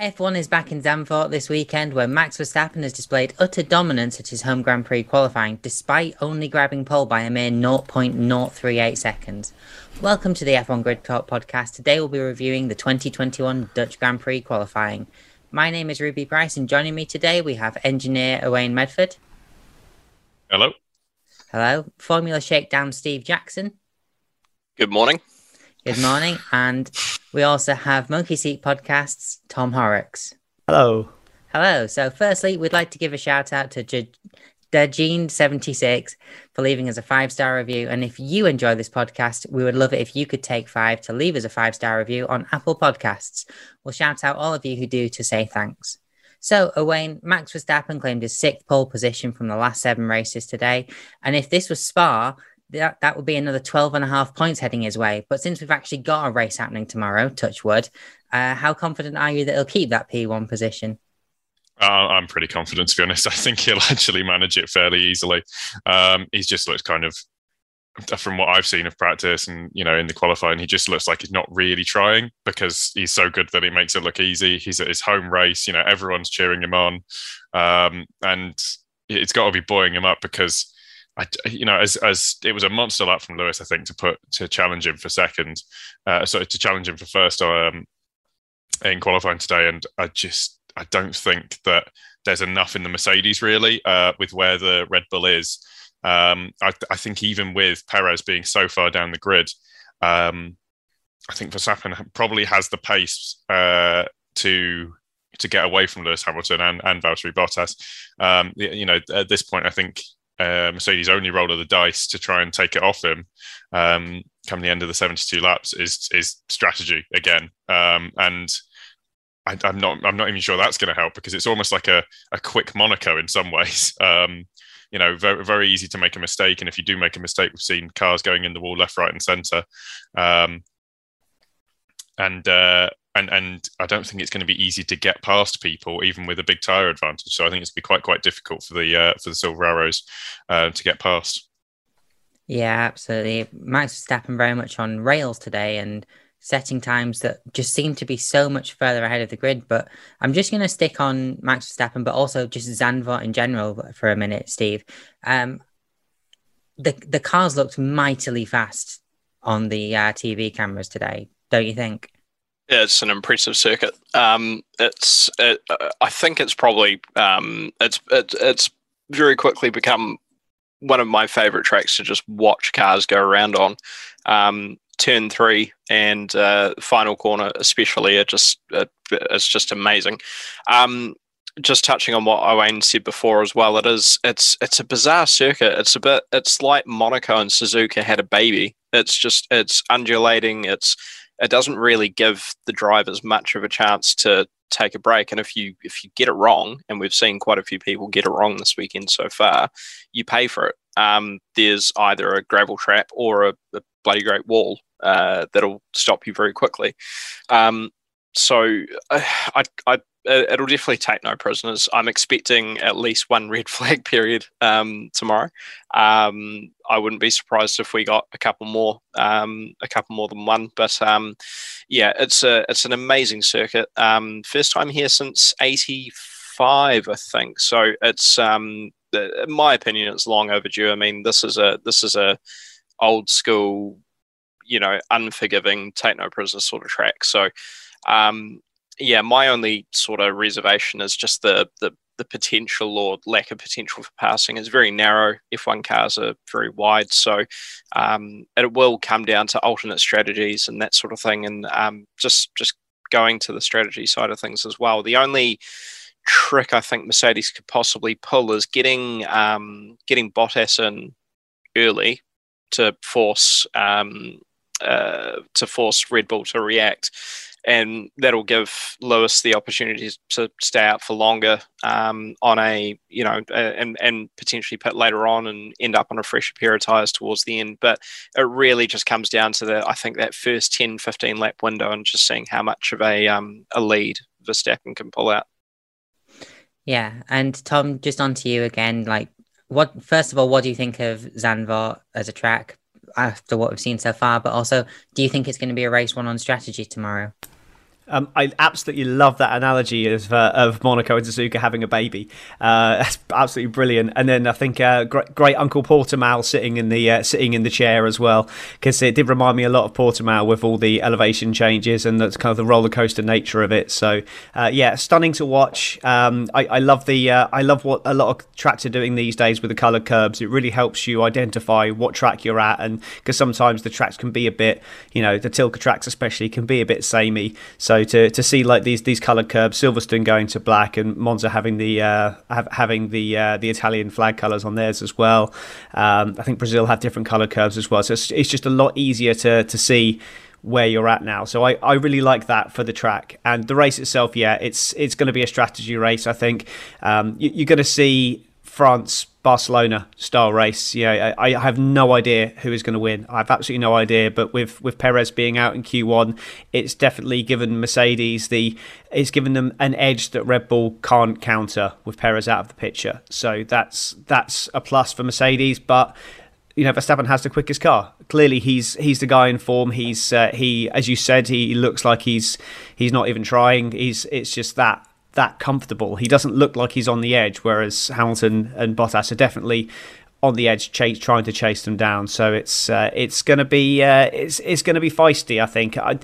F1 is back in Zandvoort this weekend where Max Verstappen has displayed utter dominance at his home Grand Prix qualifying despite only grabbing pole by a mere 0.038 seconds. Welcome to the F1 Grid Talk podcast. Today we'll be reviewing the 2021 Dutch Grand Prix qualifying. My name is Ruby Price and joining me today we have engineer Owain Medford. Hello. Hello. Formula Shakedown Steve Jackson. Good morning. Good morning. And we also have Monkey Seat Podcasts, Tom Horrocks. Hello. Hello. So, firstly, we'd like to give a shout out to J- Dajeen76 for leaving us a five star review. And if you enjoy this podcast, we would love it if you could take five to leave us a five star review on Apple Podcasts. We'll shout out all of you who do to say thanks. So, Owain, Max Verstappen claimed his sixth pole position from the last seven races today. And if this was Spa, that, that would be another 12 and a half points heading his way. But since we've actually got a race happening tomorrow, touch wood, uh, how confident are you that he'll keep that P1 position? Uh, I'm pretty confident, to be honest. I think he'll actually manage it fairly easily. Um, he just looks kind of, from what I've seen of practice and you know in the qualifying, he just looks like he's not really trying because he's so good that he makes it look easy. He's at his home race, you know, everyone's cheering him on, um, and it's got to be buoying him up because I, you know, as as it was a monster lap from Lewis, I think, to put to challenge him for second, uh, so to challenge him for first um, in qualifying today, and I just I don't think that there's enough in the Mercedes really uh, with where the Red Bull is. Um, I, I, think even with Perez being so far down the grid, um, I think Verstappen probably has the pace uh, to to get away from Lewis Hamilton and, and Valtteri Bottas. Um, you know, at this point, I think uh, Mercedes only roll of the dice to try and take it off him um, come the end of the 72 laps is is strategy again. Um, and I, am not I'm not even sure that's going to help because it's almost like a, a quick Monaco in some ways. Um, you know, very very easy to make a mistake, and if you do make a mistake, we've seen cars going in the wall left, right, and centre. Um, and uh, and and I don't think it's going to be easy to get past people, even with a big tire advantage. So I think it's going to be quite quite difficult for the uh, for the Silver Arrows uh, to get past. Yeah, absolutely. Max Verstappen very much on rails today and setting times that just seem to be so much further ahead of the grid. But I'm just going to stick on Max Verstappen, but also just Zandvoort in general for a minute, Steve. Um, the the cars looked mightily fast on the uh, TV cameras today, don't you think? It's an impressive circuit. Um, it's it, I think it's probably um, it's it, it's very quickly become one of my favorite tracks to just watch cars go around on. Um, turn three and uh, final corner, especially, it just it, it's just amazing. Um, just touching on what Owen said before as well, it is it's it's a bizarre circuit. It's a bit it's like Monaco and Suzuka had a baby. It's just it's undulating. It's it doesn't really give the drivers much of a chance to take a break. And if you if you get it wrong, and we've seen quite a few people get it wrong this weekend so far, you pay for it. Um, there's either a gravel trap or a, a bloody great wall uh, that'll stop you very quickly. Um, so uh, I, I it'll definitely take no prisoners. I'm expecting at least one red flag period um, tomorrow. Um, I wouldn't be surprised if we got a couple more, um, a couple more than one. But um, yeah, it's a it's an amazing circuit. Um, first time here since '85, I think. So it's um, in my opinion, it's long overdue. I mean, this is a this is a old school, you know, unforgiving, take no prisoners sort of track. So um, yeah, my only sort of reservation is just the the the potential or lack of potential for passing is very narrow. F1 cars are very wide, so um, it will come down to alternate strategies and that sort of thing, and um, just just going to the strategy side of things as well. The only trick I think Mercedes could possibly pull is getting um, getting Bottas in early to force um, uh, to force Red Bull to react and that'll give Lewis the opportunity to stay out for longer um, on a you know and and potentially pit later on and end up on a fresher pair of tires towards the end. But it really just comes down to the I think that first 10, 15 lap window and just seeing how much of a um, a lead Verstappen can pull out. Yeah, and Tom, just on to you again. Like, what first of all, what do you think of Zandvoort as a track after what we've seen so far? But also, do you think it's going to be a race one on strategy tomorrow? Um, I absolutely love that analogy of uh, of Monaco and Suzuka having a baby. Uh, that's absolutely brilliant. And then I think uh, great, great, Uncle Portimao sitting in the uh, sitting in the chair as well, because it did remind me a lot of Portimao with all the elevation changes and that's kind of the roller coaster nature of it. So uh, yeah, stunning to watch. Um, I, I, love the uh, I love what a lot of tracks are doing these days with the coloured curbs. It really helps you identify what track you're at, and because sometimes the tracks can be a bit, you know, the Tilke tracks especially can be a bit samey. So to, to see like these these coloured curbs, Silverstone going to black, and Monza having the uh, have, having the uh, the Italian flag colours on theirs as well. Um, I think Brazil have different coloured curbs as well, so it's, it's just a lot easier to to see where you're at now. So I, I really like that for the track and the race itself. Yeah, it's it's going to be a strategy race. I think um, you, you're going to see France Barcelona style race. Yeah, I, I, have no idea who is going to win. I have absolutely no idea. But with with Perez being out in Q1, it's definitely given Mercedes the it's given them an edge that Red Bull can't counter with Perez out of the picture. So that's that's a plus for Mercedes. But you know, Verstappen has the quickest car. Clearly, he's he's the guy in form. He's uh, he, as you said, he looks like he's he's not even trying. He's it's just that that comfortable. He doesn't look like he's on the edge, whereas Hamilton and Bottas are definitely on the edge, trying to chase them down. So it's uh, it's going to be uh, it's it's going to be feisty. I think. I,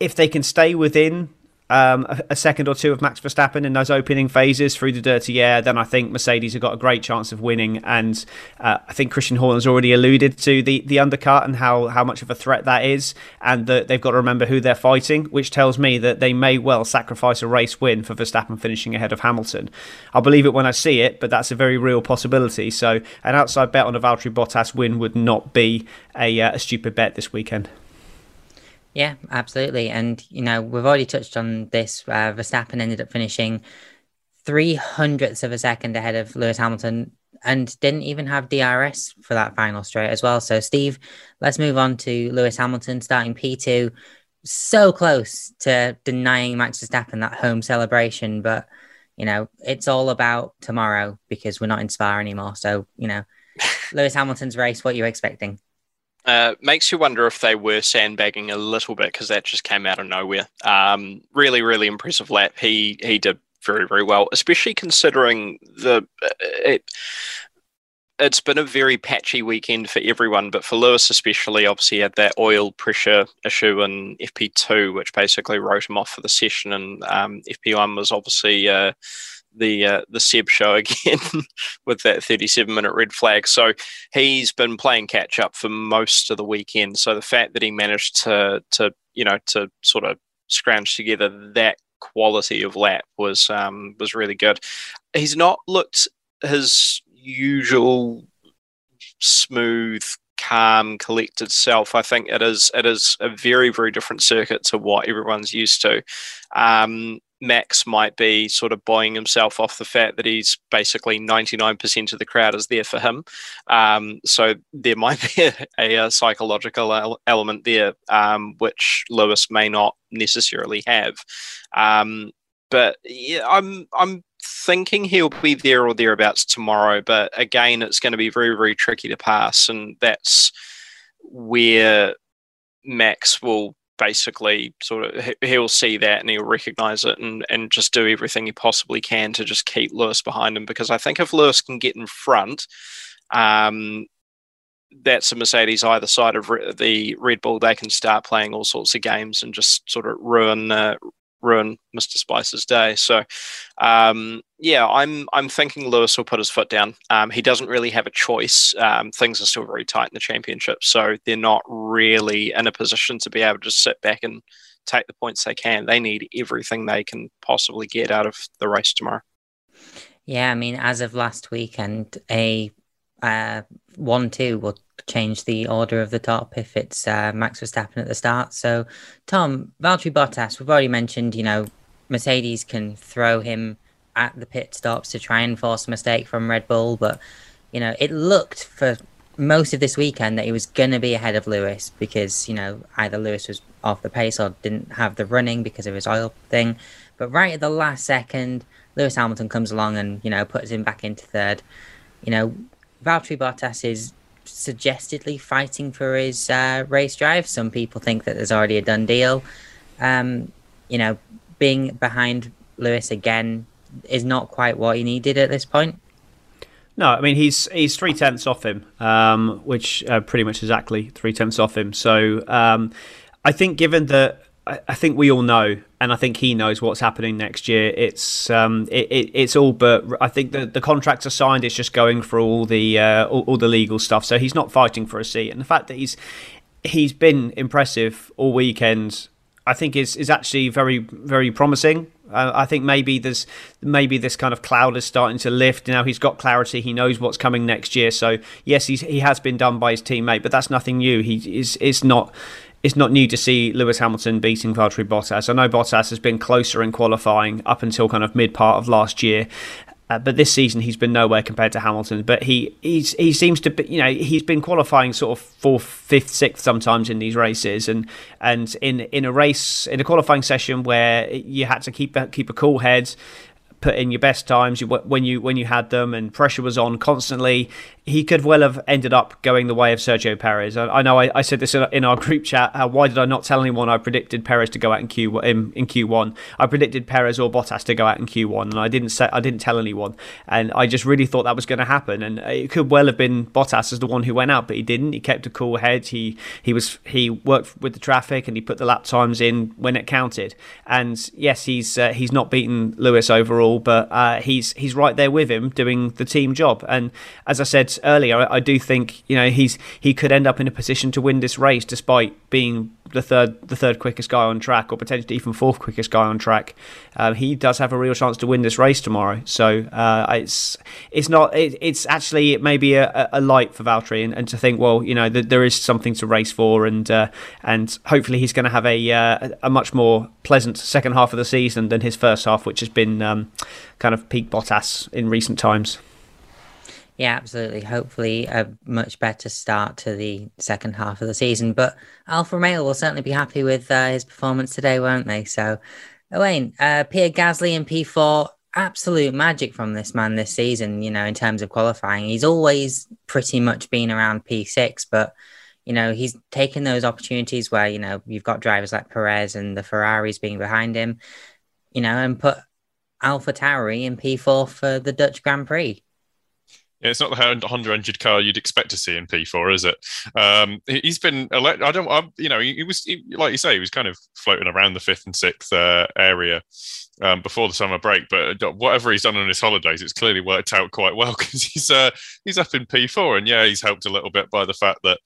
if they can stay within um, a, second or two of Max Verstappen in those opening phases through the dirty air, then I think Mercedes have got a great chance of winning. And uh, I think Christian Horner has already alluded to the, the undercut and how, how much of a threat that is, and that they've got to remember who they're fighting, which tells me that they may well sacrifice a race win for Verstappen finishing ahead of Hamilton. I'll believe it when I see it, but that's a very real possibility. So an outside bet on a Valtteri Bottas win would not be a, uh, a stupid bet this weekend. Yeah, absolutely. And, you know, we've already touched on this. Uh, Verstappen ended up finishing three hundredths of a second ahead of Lewis Hamilton and didn't even have DRS for that final straight as well. So, Steve, let's move on to Lewis Hamilton starting P2. So close to denying Max Verstappen that home celebration, but you know, it's all about tomorrow because we're not in Spa anymore. So, you know, Lewis Hamilton's race, what are you expecting? Uh, makes you wonder if they were sandbagging a little bit because that just came out of nowhere. Um, really, really impressive lap. He he did very very well, especially considering the uh, it, it's been a very patchy weekend for everyone, but for Lewis especially, obviously had that oil pressure issue in FP2, which basically wrote him off for the session, and um, FP1 was obviously. Uh, the uh, the Seb show again with that 37 minute red flag. So he's been playing catch up for most of the weekend. So the fact that he managed to to you know to sort of scrounge together that quality of lap was um, was really good. He's not looked his usual smooth calm collected self i think it is it is a very very different circuit to what everyone's used to um, Max might be sort of buying himself off the fact that he's basically 99% of the crowd is there for him. Um, so there might be a, a psychological element there, um, which Lewis may not necessarily have. Um, but yeah, I'm I'm thinking he'll be there or thereabouts tomorrow. But again, it's going to be very very tricky to pass, and that's where Max will basically sort of he'll see that and he'll recognize it and, and just do everything he possibly can to just keep Lewis behind him because I think if Lewis can get in front, um, that's a Mercedes either side of the Red Bull. They can start playing all sorts of games and just sort of ruin ruin Mr. Spicer's day. So, um, yeah, I'm I'm thinking Lewis will put his foot down. Um, he doesn't really have a choice. Um, things are still very tight in the championship, so they're not really in a position to be able to sit back and take the points they can. They need everything they can possibly get out of the race tomorrow. Yeah, I mean, as of last weekend, a uh, one two will change the order of the top if it's uh, Max Verstappen at the start. So, Tom, Valtteri Bottas, we've already mentioned, you know, Mercedes can throw him at the pit stops to try and force a mistake from Red Bull, but, you know, it looked for most of this weekend that he was going to be ahead of Lewis because, you know, either Lewis was off the pace or didn't have the running because of his oil thing. But right at the last second, Lewis Hamilton comes along and, you know, puts him back into third. You know, Valtteri Bottas is suggestedly fighting for his uh, race drive. Some people think that there's already a done deal. Um, you know, being behind Lewis again is not quite what he needed at this point. No, I mean he's he's three tenths off him, um, which uh, pretty much exactly three tenths off him. So um, I think given that I, think we all know, and I think he knows what's happening next year. It's um, it, it, it's all but I think the the contracts are signed. It's just going for all the uh, all, all, the legal stuff. So he's not fighting for a seat, and the fact that he's he's been impressive all weekend, I think is is actually very very promising. Uh, I think maybe there's maybe this kind of cloud is starting to lift. Now he's got clarity. He knows what's coming next year. So yes, he's, he has been done by his teammate, but that's nothing new. He is is not it's not new to see Lewis Hamilton beating Valtteri Bottas. I know Bottas has been closer in qualifying up until kind of mid part of last year. Uh, but this season he's been nowhere compared to Hamilton. But he he's, he seems to be, you know he's been qualifying sort of fourth, fifth, sixth sometimes in these races, and and in in a race in a qualifying session where you had to keep keep a cool head put in your best times when you when you had them and pressure was on constantly he could well have ended up going the way of Sergio Perez. I, I know I, I, said this in our group chat. How, why did I not tell anyone I predicted Perez to go out in Q in, in Q1? I predicted Perez or Bottas to go out in Q1, and I didn't say I didn't tell anyone. And I just really thought that was going to happen. And it could well have been Bottas as the one who went out, but he didn't. He kept a cool head. He he was he worked with the traffic and he put the lap times in when it counted. And yes, he's uh, he's not beaten Lewis overall, but uh, he's he's right there with him doing the team job. And as I said earlier, I, I, do think you know he's he could end up in a position to win this race despite being the third the third quickest guy on track or potentially even fourth quickest guy on track. Um, he does have a real chance to win this race tomorrow. So uh, it's it's not it, it's actually it a, a light for Valtteri and, and to think well you know there is something to race for and uh, and hopefully he's going to have a uh, a much more pleasant second half of the season than his first half, which has been um, kind of peak Bottas in recent times. Yeah, absolutely. Hopefully, a much better start to the second half of the season. But Alfa Romeo will certainly be happy with uh, his performance today, won't they? So, Owain, uh, Pierre Gasly in P4, absolute magic from this man this season, you know, in terms of qualifying. He's always pretty much been around P6, but, you know, he's taken those opportunities where, you know, you've got drivers like Perez and the Ferraris being behind him, you know, and put AlphaTauri in P4 for the Dutch Grand Prix. Yeah, it's not the Honda engine car you'd expect to see in P4, is it? Um, he's been, I don't, I, you know, he, he was, he, like you say, he was kind of floating around the fifth and sixth uh, area um, before the summer break. But uh, whatever he's done on his holidays, it's clearly worked out quite well because he's uh, he's up in P4, and yeah, he's helped a little bit by the fact that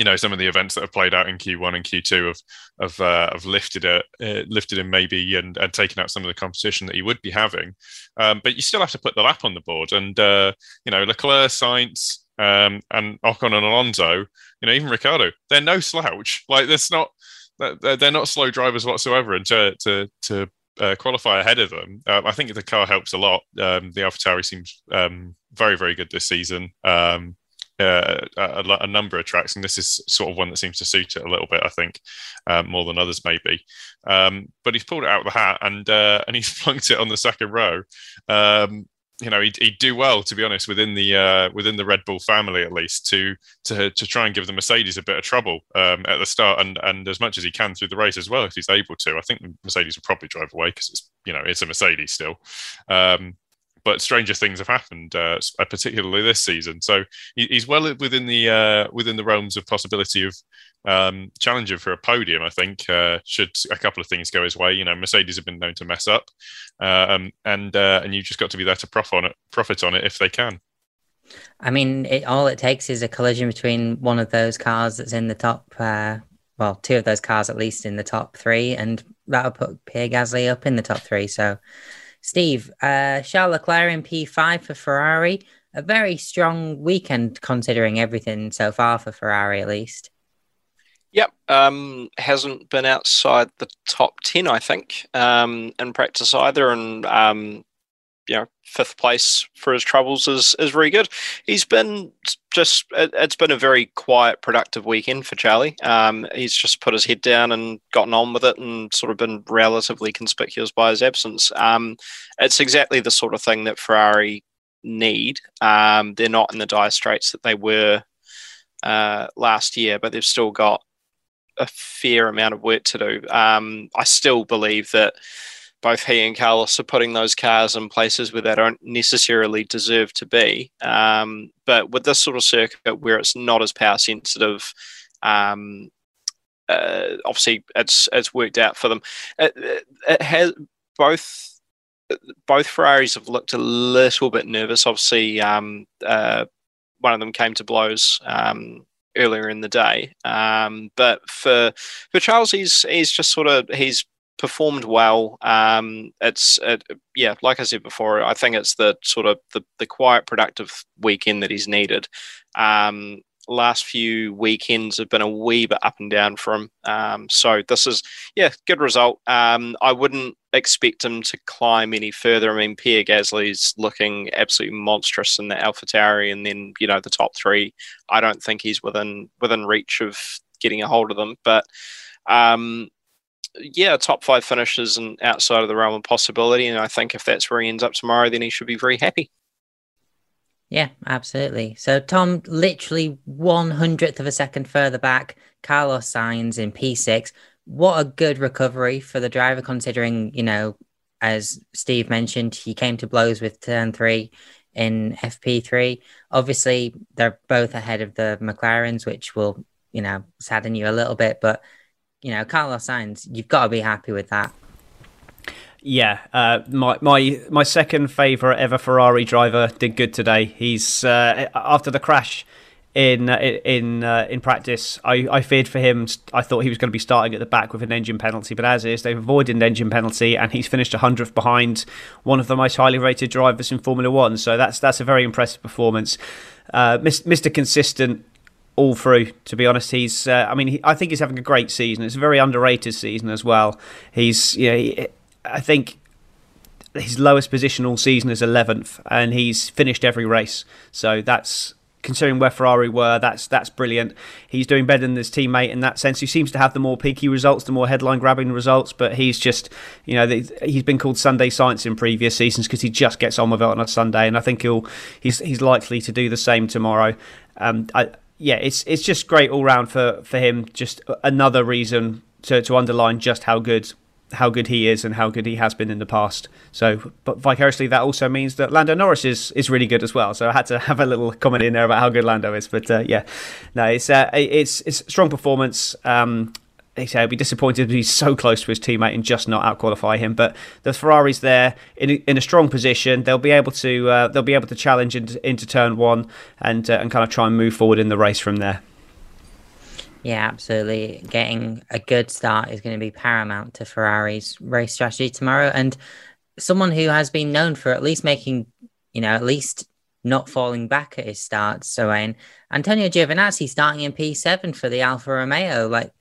you know some of the events that have played out in Q1 and Q2 have have, uh, have lifted it, uh, lifted him maybe and, and taken out some of the competition that he would be having. Um, but you still have to put the lap on the board, and uh, you know Leclerc, Sainz, um, and Ocon and Alonso, you know even Ricciardo, they're no slouch. Like that's not they're not slow drivers whatsoever, and to to to uh, qualify ahead of them, uh, I think the car helps a lot. Um, the AlphaTauri seems um, very very good this season. Um, uh, a, a, number of tracks, and this is sort of one that seems to suit it a little bit. I think um, more than others, maybe. Um, but he's pulled it out of the hat and uh, and he's flunked it on the second row. Um, you know, he'd, he'd, do well, to be honest, within the uh, within the Red Bull family at least, to to to try and give the Mercedes a bit of trouble um, at the start, and and as much as he can through the race as well, if he's able to. I think the Mercedes will probably drive away because it's you know it's a Mercedes still. But stranger things have happened, uh, uh particularly this season. So he's well within the uh, within the realms of possibility of um, challenging for a podium. I think uh, should a couple of things go his way. You know, Mercedes have been known to mess up, um, and uh, and you've just got to be there to profit on it, profit on it if they can. I mean, it, all it takes is a collision between one of those cars that's in the top. Uh, well, two of those cars at least in the top three, and that'll put Pierre Gasly up in the top three. So Steve, uh, Charles Leclerc in P5 for Ferrari. A very strong weekend considering everything so far for Ferrari, at least. Yep, um, hasn't been outside the top ten, I think, um, in practice either, and um, you know, fifth place for his troubles is is very good. He's been just it, has been a very quiet, productive weekend for Charlie. Um, he's just put his head down and gotten on with it, and sort of been relatively conspicuous by his absence. Um, it's exactly the sort of thing that Ferrari need. Um, they're not in the dire straits that they were uh, last year, but they've still got a fair amount of work to do. Um, I still believe that both he and Carlos are putting those cars in places where they don't necessarily deserve to be. Um, but with this sort of circuit where it's not as power sensitive, um, uh, obviously it's it's worked out for them. It, it, has both. Both Ferraris have looked a little bit nervous. Obviously, um, uh, one of them came to blows um, earlier in the day. Um, but for for Charles, he's he's just sort of he's performed well. Um, it's it, yeah, like I said before, I think it's the sort of the, the quiet, productive weekend that he's needed. Um, last few weekends have been a wee bit up and down for him. Um, so this is yeah, good result. Um, I wouldn't expect him to climb any further. I mean, Pierre Gasly's looking absolutely monstrous in the AlphaTauri, and then you know the top three. I don't think he's within within reach of getting a hold of them, but. Um, yeah, top five finishes and outside of the realm of possibility. And I think if that's where he ends up tomorrow, then he should be very happy. Yeah, absolutely. So Tom, literally one hundredth of a second further back, Carlos Sainz in P6. What a good recovery for the driver, considering you know, as Steve mentioned, he came to blows with turn three in FP3. Obviously, they're both ahead of the McLarens, which will you know sadden you a little bit, but you know, Carlos Sainz, you've got to be happy with that. Yeah, uh, my my my second favourite ever Ferrari driver did good today. He's uh, after the crash in uh, in uh, in practice. I, I feared for him. I thought he was going to be starting at the back with an engine penalty, but as is, they've avoided an engine penalty, and he's finished hundredth behind one of the most highly rated drivers in Formula One. So that's that's a very impressive performance. Uh, Mr. Consistent all through. To be honest, he's. Uh, I mean, he, I think he's having a great season. It's a very underrated season as well. He's. You know, he, I think his lowest position all season is 11th, and he's finished every race. So that's considering where Ferrari were, that's that's brilliant. He's doing better than his teammate in that sense. He seems to have the more peaky results, the more headline grabbing results, but he's just, you know, he's been called Sunday Science in previous seasons because he just gets on with it on a Sunday, and I think he'll he's he's likely to do the same tomorrow. Um, I, yeah, it's it's just great all round for, for him. Just another reason to, to underline just how good how good he is and how good he has been in the past. So, but vicariously, that also means that Lando Norris is, is really good as well. So I had to have a little comment in there about how good Lando is. But uh, yeah, no, it's uh, it's it's strong performance. Um, they say I'd be disappointed if he's so close to his teammate and just not outqualify him. But the Ferrari's there in a, in a strong position. They'll be able to uh, they'll be able to challenge into, into turn one and uh, and kind of try and move forward in the race from there. Yeah, absolutely. Getting a good start is going to be paramount to Ferrari's race strategy tomorrow. And someone who has been known for at least making, you know, at least not falling back at his starts. So, Antonio Giovinazzi starting in P7 for the Alfa Romeo. Like,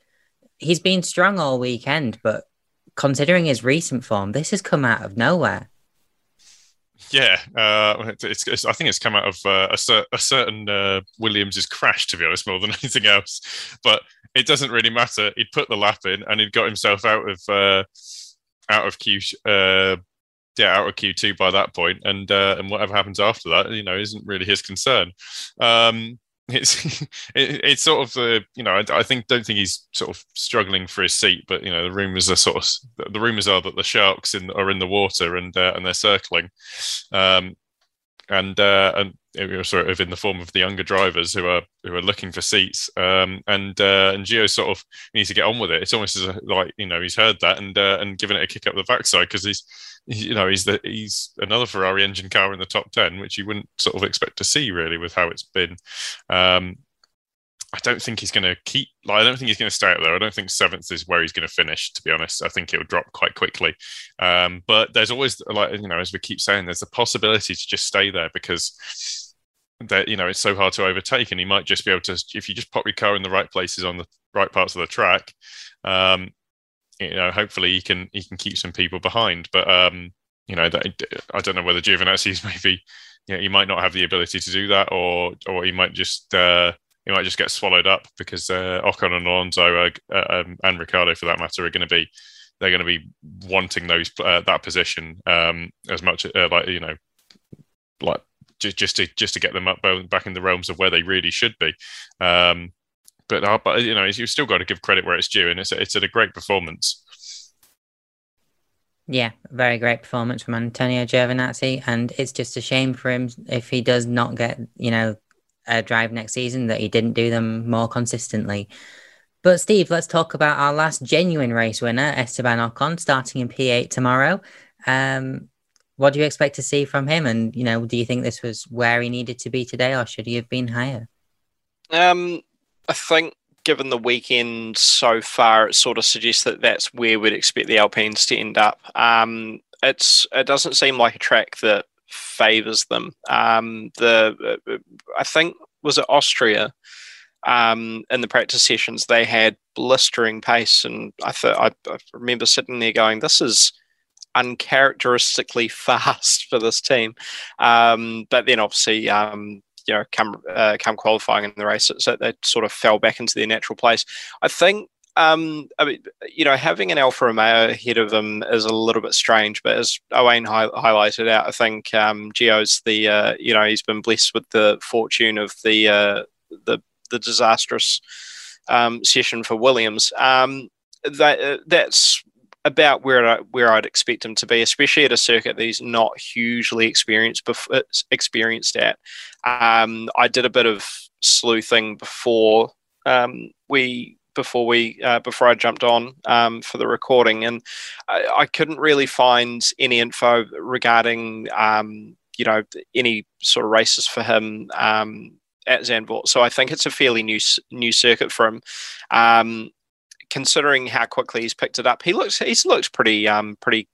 he's been strong all weekend, but considering his recent form, this has come out of nowhere. Yeah, uh, it's, it's, I think it's come out of uh, a, cer- a, certain uh, Williams's crash, to be honest, more than anything else. But it doesn't really matter. He'd put the lap in, and he'd got himself out of uh, out of Q, uh, yeah, out of Q two by that point, and uh, and whatever happens after that, you know, isn't really his concern. Um, it's it, it's sort of the you know I, I, think don't think he's sort of struggling for his seat, but you know the rumors are sort of the rumors are that the sharks in, are in the water and uh, and they're circling, um, and uh, and sort of in the form of the younger drivers who are who are looking for seats. Um, and uh, and Gio sort of needs to get on with it. It's almost as a, like you know he's heard that and uh, and given it a kick up the backside because he's you know he's the he's another Ferrari engine car in the top ten, which you wouldn't sort of expect to see really with how it's been. Um, I don't think he's going to keep. Like, I don't think he's going to stay out there. I don't think seventh is where he's going to finish. To be honest, I think it will drop quite quickly. Um, but there's always, like you know, as we keep saying, there's a possibility to just stay there because that you know it's so hard to overtake, and he might just be able to if you just pop your car in the right places on the right parts of the track. Um, you know, hopefully he can he can keep some people behind. But um, you know, that, I don't know whether Giovinazzi is maybe you know, he might not have the ability to do that, or or he might just uh, he might just get swallowed up because uh, Ocon and Alonso uh, um, and Ricciardo, for that matter, are going to be they're going to be wanting those uh, that position um, as much uh, like you know like just, just to just to get them up back in the realms of where they really should be. Um, but uh, but you know you've still got to give credit where it's due, and it's it's a great performance. Yeah, very great performance from Antonio Giovinazzi, and it's just a shame for him if he does not get you know a drive next season that he didn't do them more consistently. But Steve, let's talk about our last genuine race winner, Esteban Ocon, starting in P8 tomorrow. Um, what do you expect to see from him? And you know, do you think this was where he needed to be today, or should he have been higher? Um, I think given the weekend so far, it sort of suggests that that's where we'd expect the Alpines to end up. Um, it's it doesn't seem like a track that favors them. Um, the I think was it Austria um, in the practice sessions they had blistering pace, and I thought I, I remember sitting there going, "This is." uncharacteristically fast for this team. Um, but then obviously um, you know come uh, come qualifying in the race, so they sort of fell back into their natural place. I think. Um, I mean, you know, having an Alfa Romeo ahead of them is a little bit strange, but as Owain hi- highlighted out, I think um, Gio's the uh, you know he's been blessed with the fortune of the uh, the the disastrous um, session for Williams. Um, that uh, that's about where I, where I'd expect him to be, especially at a circuit that he's not hugely experienced bef- experienced at. Um, I did a bit of sleuthing before um, we before we uh, before I jumped on um, for the recording, and I, I, couldn't really find any info regarding um, you know any sort of races for him um, at Zandvoort. So I think it's a fairly new new circuit for him. Um, considering how quickly he's picked it up, he looks he's looked pretty um pretty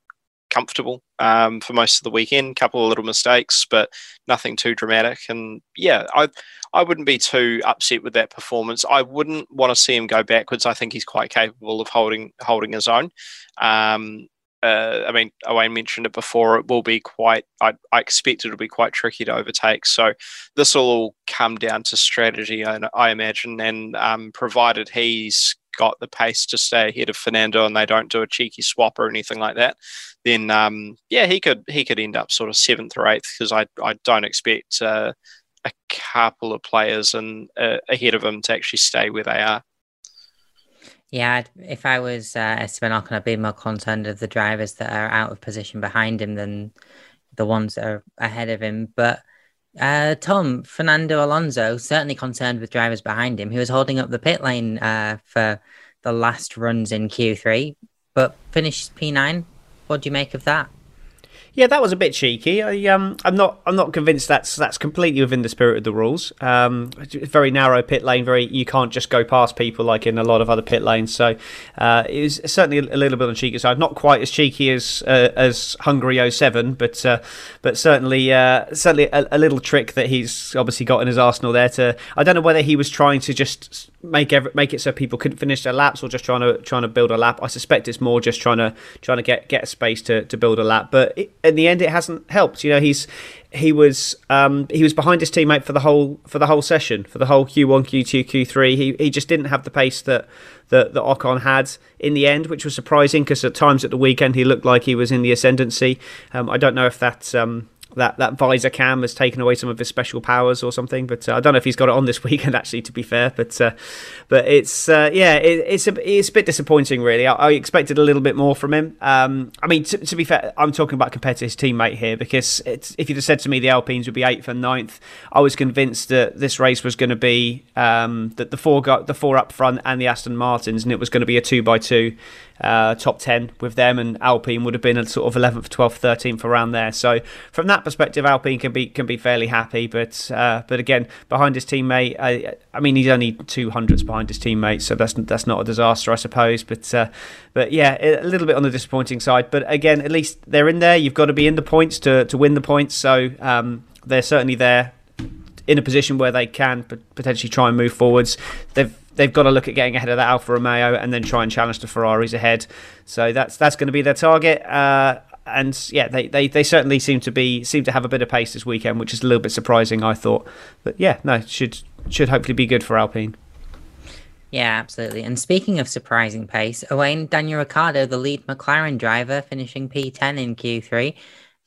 comfortable um, for most of the weekend. Couple of little mistakes, but nothing too dramatic. And yeah, I I wouldn't be too upset with that performance. I wouldn't want to see him go backwards. I think he's quite capable of holding holding his own. Um, uh, I mean, Owain mentioned it before. It will be quite. I, I expect it will be quite tricky to overtake. So this will all come down to strategy, I, I imagine, and um, provided he's got the pace to stay ahead of Fernando and they don't do a cheeky swap or anything like that, then um, yeah, he could he could end up sort of seventh or eighth because I I don't expect uh, a couple of players and uh, ahead of him to actually stay where they are. Yeah, if I was uh, Ocon, I'd be more concerned of the drivers that are out of position behind him than the ones that are ahead of him. But uh, Tom, Fernando Alonso, certainly concerned with drivers behind him. He was holding up the pit lane uh, for the last runs in Q3, but finished P9. What do you make of that? Yeah, that was a bit cheeky. I, um, I'm not. I'm not convinced that's that's completely within the spirit of the rules. Um, very narrow pit lane. Very, you can't just go past people like in a lot of other pit lanes. So uh, it was certainly a little bit on the cheeky side. Not quite as cheeky as uh, as Hungary 07, but uh, but certainly uh, certainly a, a, little trick that he's obviously got in his arsenal there. To I don't know whether he was trying to just make every, make it so people couldn't finish their laps or just trying to trying to build a lap. I suspect it's more just trying to trying to get get a space to, to build a lap. But it, in the end, it hasn't helped. You know, he's he was um, he was behind his teammate for the whole for the whole session for the whole Q1, Q2, Q3. He he just didn't have the pace that that, that Ocon had in the end, which was surprising because at times at the weekend he looked like he was in the ascendancy. Um, I don't know if that um, that that visor cam has taken away some of his special powers or something. But uh, I don't know if he's got it on this weekend actually. To be fair, but uh, but it's uh, yeah, it, it's a it's a bit disappointing really. I, I expected a little bit more from him. Um, I mean, to, to, be fair, I'm talking about compared to his teammate here because if you'd have said to me the Alpines would be eighth and ninth, I was convinced that this race was going to be um, that the four got the four up front and the Aston Martins, and it was going to be a two by two uh, top 10 with them, and Alpine would have been a sort of 11th, 12th, 13th around there. So from that perspective, Alpine can be can be fairly happy. But uh, but again, behind his teammate, I, I mean, he's only two hundredths behind his teammate, so that's that's not a disaster, I suppose. But uh, but yeah, a little bit on the disappointing side. But again, at least they're in there. You've got to be in the points to to win the points. So um, they're certainly there in a position where they can potentially try and move forwards. They've they've got to look at getting ahead of that Alfa Romeo and then try and challenge the Ferraris ahead. So that's that's going to be their target. Uh, and yeah, they, they, they certainly seem to be seem to have a bit of pace this weekend, which is a little bit surprising, I thought. But yeah, no, should should hopefully be good for Alpine. Yeah, absolutely. And speaking of surprising pace, Owain Daniel Ricciardo, the lead McLaren driver, finishing P10 in Q3,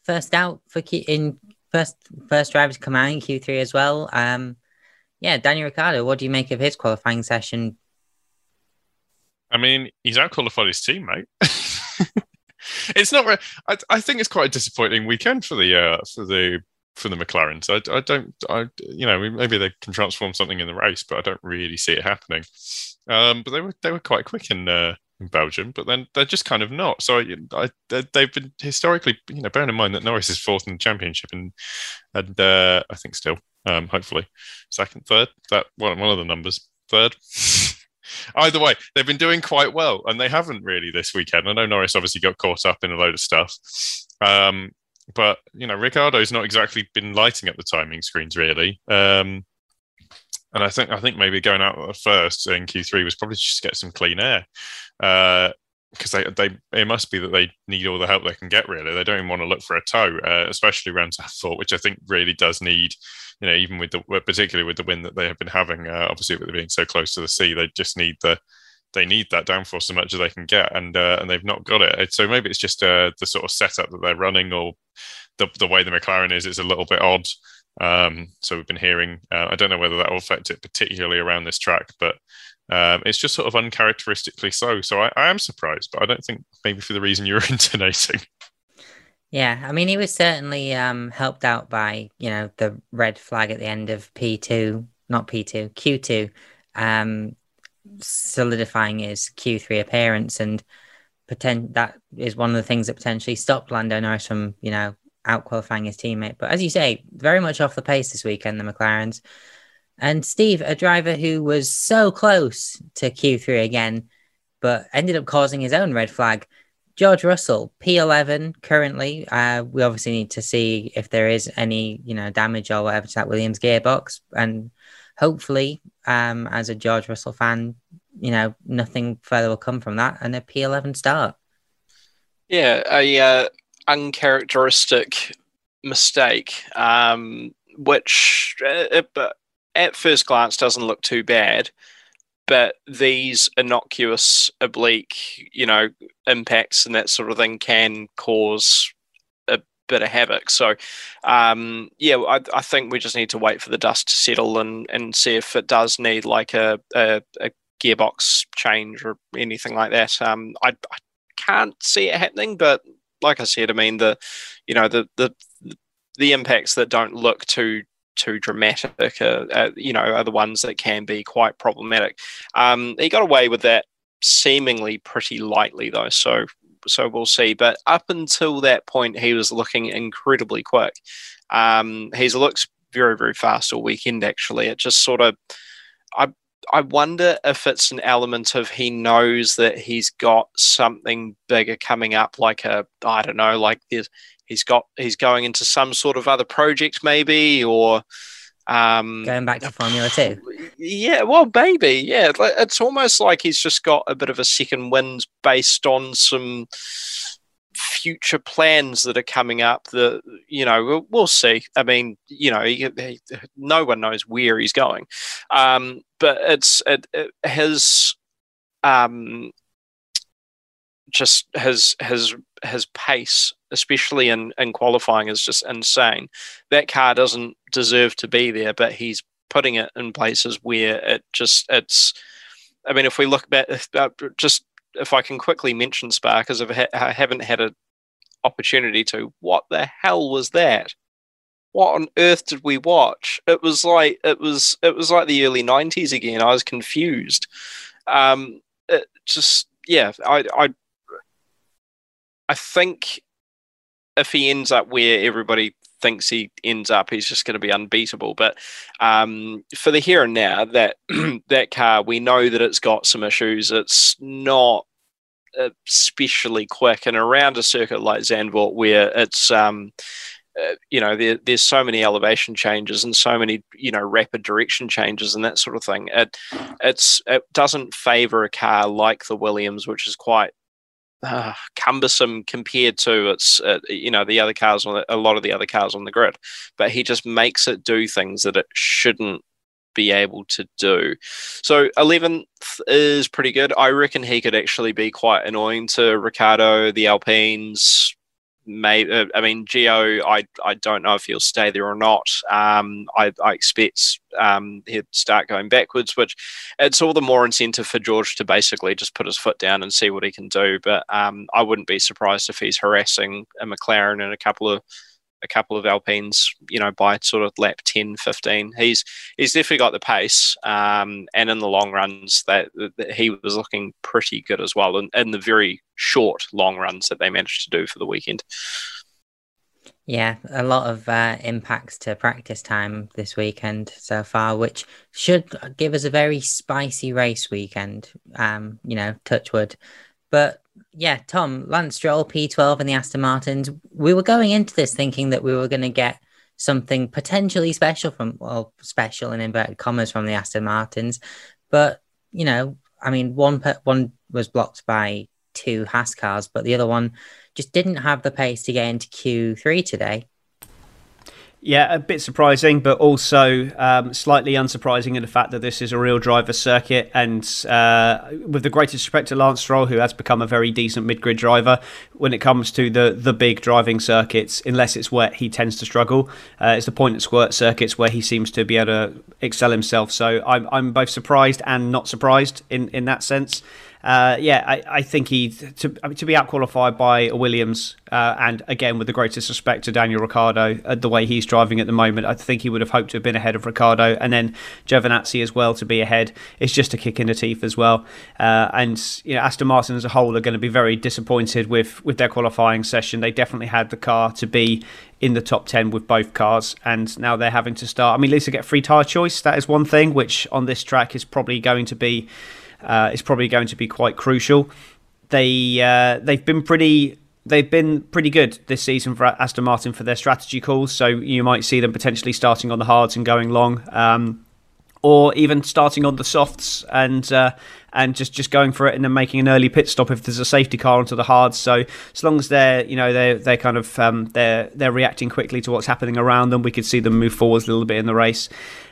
first out for Q- in first first driver to come out in Q3 as well. Um, yeah, Daniel Ricciardo, what do you make of his qualifying session? I mean, he's out qualified his teammate. it's not. I, I think it's quite a disappointing weekend for the uh, for the for the McLarens. I, I don't. I you know maybe they can transform something in the race, but I don't really see it happening. Um, but they were they were quite quick in uh, in Belgium, but then they're just kind of not. So I, I, they've been historically, you know, bearing in mind that Norris is fourth in the championship, and and uh, I think still, um, hopefully, second, third. That one one of the numbers, third. Either way, they've been doing quite well, and they haven't really this weekend. I know Norris obviously got caught up in a load of stuff, um, but you know, Ricciardo's not exactly been lighting up the timing screens really. Um, and I think I think maybe going out first in Q3 was probably just get some clean air because they they it must be that they need all the help they can get. Really, they don't even want to look for a tow, uh, especially around Zandvoort, which I think really does need. You know, even with the particularly with the wind that they have been having, uh, obviously with it being so close to the sea, they just need the they need that downforce as much as they can get, and uh, and they've not got it. So maybe it's just uh, the sort of setup that they're running, or the the way the McLaren is. It's a little bit odd. Um, so we've been hearing. Uh, I don't know whether that will affect it particularly around this track, but um, it's just sort of uncharacteristically so. So I, I, am surprised, but I don't think maybe for the reason you're intonating. Yeah, I mean, he was certainly um, helped out by you know the red flag at the end of P two, not P two, Q two, um, solidifying his Q three appearance, and pretend that is one of the things that potentially stopped Lando Norris from you know out qualifying his teammate. But as you say, very much off the pace this weekend, the McLarens. And Steve, a driver who was so close to Q3 again, but ended up causing his own red flag. George Russell, P11 currently. Uh, we obviously need to see if there is any, you know, damage or whatever to that Williams gearbox, and hopefully, um, as a George Russell fan, you know, nothing further will come from that, and a P11 start. Yeah, a uh, uncharacteristic mistake, um, which uh, at first glance doesn't look too bad. But these innocuous oblique, you know, impacts and that sort of thing can cause a bit of havoc. So, um, yeah, I, I, think we just need to wait for the dust to settle and, and see if it does need like a, a, a gearbox change or anything like that. Um, I, I can't see it happening, but like I said, I mean the, you know, the the the impacts that don't look too too dramatic, uh, uh, you know, are the ones that can be quite problematic. Um, he got away with that seemingly pretty lightly though, so so we'll see. But up until that point, he was looking incredibly quick. Um, he's looked very very fast all weekend. Actually, it just sort of I I wonder if it's an element of he knows that he's got something bigger coming up, like a I don't know, like there's he's got he's going into some sort of other project maybe, or um, going back to Formula Two. Yeah, well, maybe yeah. It's almost like he's just got a bit of a second wind based on some future plans that are coming up that you know we'll, we'll see i mean you know he, he, no one knows where he's going um, but it's it, it, his um, just his his his pace especially in in qualifying is just insane that car doesn't deserve to be there but he's putting it in places where it just it's i mean if we look back uh, just if I can quickly mention Spa, because I haven't had an opportunity to, what the hell was that? What on earth did we watch? It was like it was it was like the early '90s again. I was confused. Um, it just yeah, I I I think if he ends up where everybody thinks he ends up, he's just going to be unbeatable. But um, for the here and now, that that car, we know that it's got some issues. It's not especially quick, and around a circuit like Zandvoort, where it's um, uh, you know there, there's so many elevation changes and so many you know rapid direction changes and that sort of thing. It it's it doesn't favour a car like the Williams, which is quite uh, cumbersome compared to its uh, you know the other cars on the, a lot of the other cars on the grid. But he just makes it do things that it shouldn't be able to do. So 11th is pretty good. I reckon he could actually be quite annoying to Ricciardo the alpines may uh, I mean Gio. I I don't know if he'll stay there or not. Um, I, I expect um, he'd start going backwards, which it's all the more incentive for George to basically just put his foot down and see what he can do. But um, I wouldn't be surprised if he's harassing a McLaren and a couple of a couple of Alpines, you know, by sort of lap 10, 15. He's he's definitely got the pace, um, and in the long runs, that, that, he was looking pretty good as well, and in the very short long runs that they managed to do for the weekend. Yeah, a lot of uh, impacts to practice time this weekend so far, which should give us a very spicy race weekend. Um, you know, touchwood, but yeah, Tom, Lance Stroll, P12 and the Aston Martins. We were going into this thinking that we were going to get something potentially special from, well, special in inverted commas from the Aston Martins. But, you know, I mean, one, one was blocked by two Haas cars, but the other one just didn't have the pace to get into Q3 today. Yeah, a bit surprising, but also um, slightly unsurprising in the fact that this is a real driver circuit. And uh, with the greatest respect to Lance Stroll, who has become a very decent mid grid driver, when it comes to the, the big driving circuits, unless it's wet, he tends to struggle. Uh, it's the point at squirt circuits where he seems to be able to excel himself. So I'm, I'm both surprised and not surprised in, in that sense uh, yeah, I, I, think he to to be out qualified by Williams, uh, and again with the greatest respect to Daniel Ricciardo, uh, the way he's driving at the moment, I think he would have hoped to have been ahead of Ricciardo, and then Giovinazzi as well to be ahead. It's just a kick in the teeth as well, uh, and you know Aston Martin as a whole are going to be very disappointed with with their qualifying session. They definitely had the car to be in the top 10 with both cars and now they're having to start i mean at least they get free tyre choice that is one thing which on this track is probably going to be uh, is probably going to be quite crucial. They uh, they've been pretty they've been pretty good this season for Aston Martin for their strategy calls. So you might see them potentially starting on the hards and going long. Um, or even starting on the softs and uh, and just, just going for it and then making an early pit stop if there's a safety car onto the hard. So as long as they're you know they're they're kind of um, they're they're reacting quickly to what's happening around them, we could see them move forwards a little bit in the race.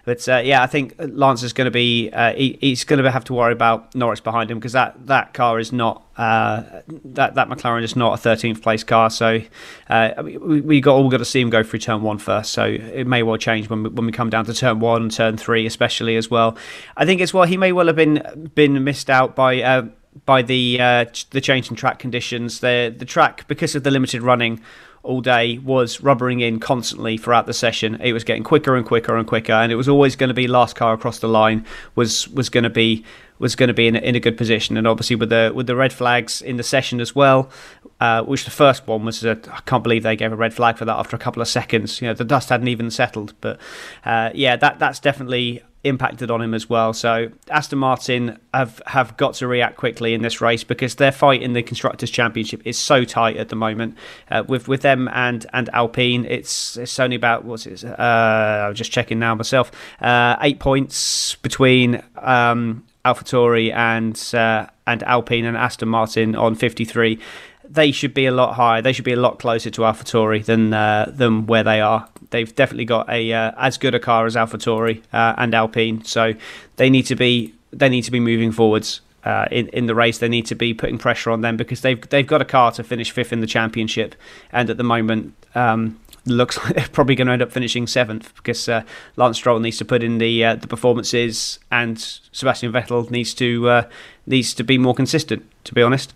But uh, yeah, I think Lance is going to be uh, he, he's going to have to worry about Norris behind him because that, that car is not uh, that that McLaren is not a 13th place car. So uh, we, we got all got to see him go through turn one first. So it may well change when we, when we come down to turn one turn three, especially as well. I think as well he may well have been been missed out by uh, by the uh, the change in track conditions. The the track because of the limited running all day was rubbering in constantly throughout the session. It was getting quicker and quicker and quicker, and it was always going to be last car across the line was was going to be was going to be in a, in a good position. And obviously with the with the red flags in the session as well, uh, which the first one was I can't believe they gave a red flag for that after a couple of seconds. You know the dust hadn't even settled, but uh, yeah, that that's definitely impacted on him as well. So Aston Martin have have got to react quickly in this race because their fight in the constructors' championship is so tight at the moment. Uh, with with them and and Alpine, it's it's only about what's it? Uh, I'm just checking now myself. Uh, eight points between um, AlphaTauri and uh, and Alpine and Aston Martin on 53 they should be a lot higher. They should be a lot closer to AlphaTauri than uh, than where they are. They've definitely got a uh, as good a car as AlphaTauri uh, and Alpine, so they need to be they need to be moving forwards. Uh, in in the race, they need to be putting pressure on them because they've they've got a car to finish fifth in the championship, and at the moment, um, looks like they're probably going to end up finishing seventh because uh, Lance Stroll needs to put in the uh, the performances, and Sebastian Vettel needs to uh, needs to be more consistent. To be honest,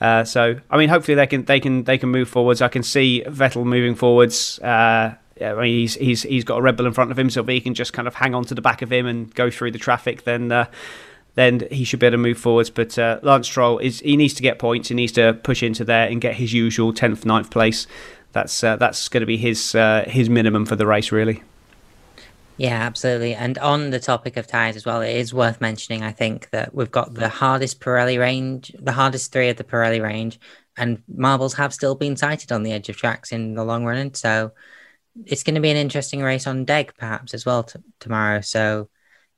uh, so I mean, hopefully they can they can they can move forwards. I can see Vettel moving forwards. I mean, he's he's he's got a Red Bull in front of him, so if he can just kind of hang on to the back of him and go through the traffic, then uh, then he should be able to move forwards. But uh, Lance Stroll is he needs to get points. He needs to push into there and get his usual 10th, 9th place. That's uh, that's going to be his uh, his minimum for the race, really. Yeah, absolutely. And on the topic of tyres as well, it is worth mentioning, I think, that we've got the hardest Pirelli range, the hardest three of the Pirelli range, and marbles have still been sighted on the edge of tracks in the long run. So it's going to be an interesting race on Deg, perhaps, as well t- tomorrow. So,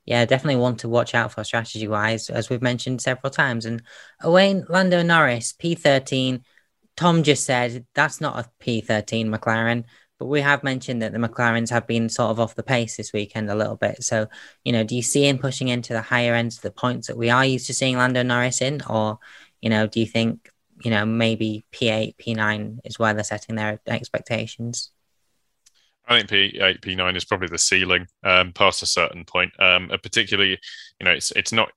yeah, definitely want to watch out for strategy wise, as we've mentioned several times. And Owain Lando Norris, P13. Tom just said that's not a P13 McLaren. But we have mentioned that the McLarens have been sort of off the pace this weekend a little bit. So, you know, do you see him pushing into the higher ends of the points that we are used to seeing Lando Norris in? Or, you know, do you think you know, maybe P8, P9 is where they're setting their expectations. I think P8, P9 is probably the ceiling um, past a certain point. Um, particularly, you know, it's it's not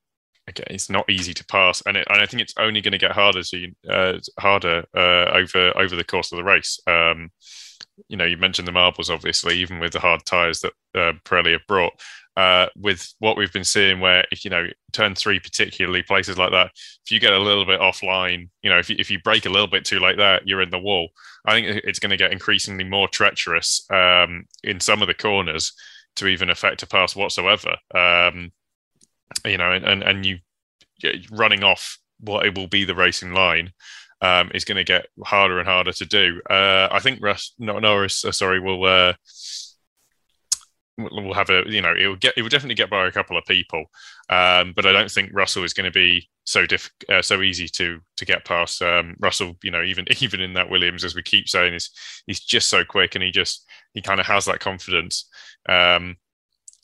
okay, it's not easy to pass, and, it, and I think it's only going to get harder uh, harder uh, over over the course of the race. Um, you know, you mentioned the marbles, obviously, even with the hard tyres that uh, Pirelli have brought. Uh, with what we've been seeing, where if you know turn three, particularly places like that, if you get a little bit offline, you know, if you, if you brake a little bit too like that, you're in the wall. I think it's going to get increasingly more treacherous um, in some of the corners to even affect a pass whatsoever. Um, you know, and and, and you running off what it will be the racing line um, is going to get harder and harder to do. Uh, I think Russ, no, Norris, uh, sorry, will uh, will have a you know it will get it will definitely get by a couple of people, um, but I don't think Russell is going to be so diff uh, so easy to to get past. Um, Russell, you know, even even in that Williams, as we keep saying, is he's just so quick and he just he kind of has that confidence. Um,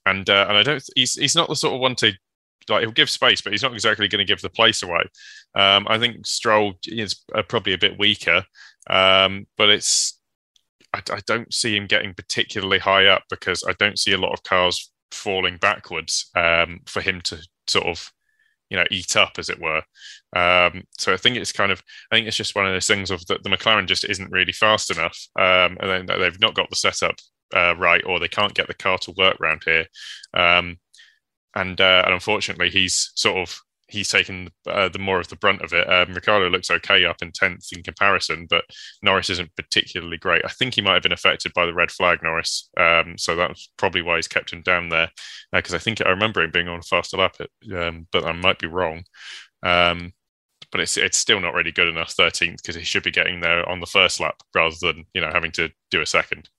and uh, and I don't he's he's not the sort of one to like he'll give space, but he's not exactly going to give the place away. Um, I think Stroll is uh, probably a bit weaker, um, but it's I, I, don't see him getting particularly high up because I don't see a lot of cars falling backwards um, for him to sort of you know eat up as it were. Um, so I think it's kind of I think it's just one of those things of that the McLaren just isn't really fast enough, um, and then they've not got the setup uh, right, or they can't get the car to work around here. Um, and uh, and unfortunately, he's sort of he's taken uh, the more of the brunt of it. Um, Ricciardo looks okay up in tenth in comparison, but Norris isn't particularly great. I think he might have been affected by the red flag, Norris. Um, so that's probably why he's kept him down there. Because uh, I think I remember him being on a faster lap, um, but I might be wrong. Um, but it's it's still not really good enough, thirteenth, because he should be getting there on the first lap rather than you know having to do a second.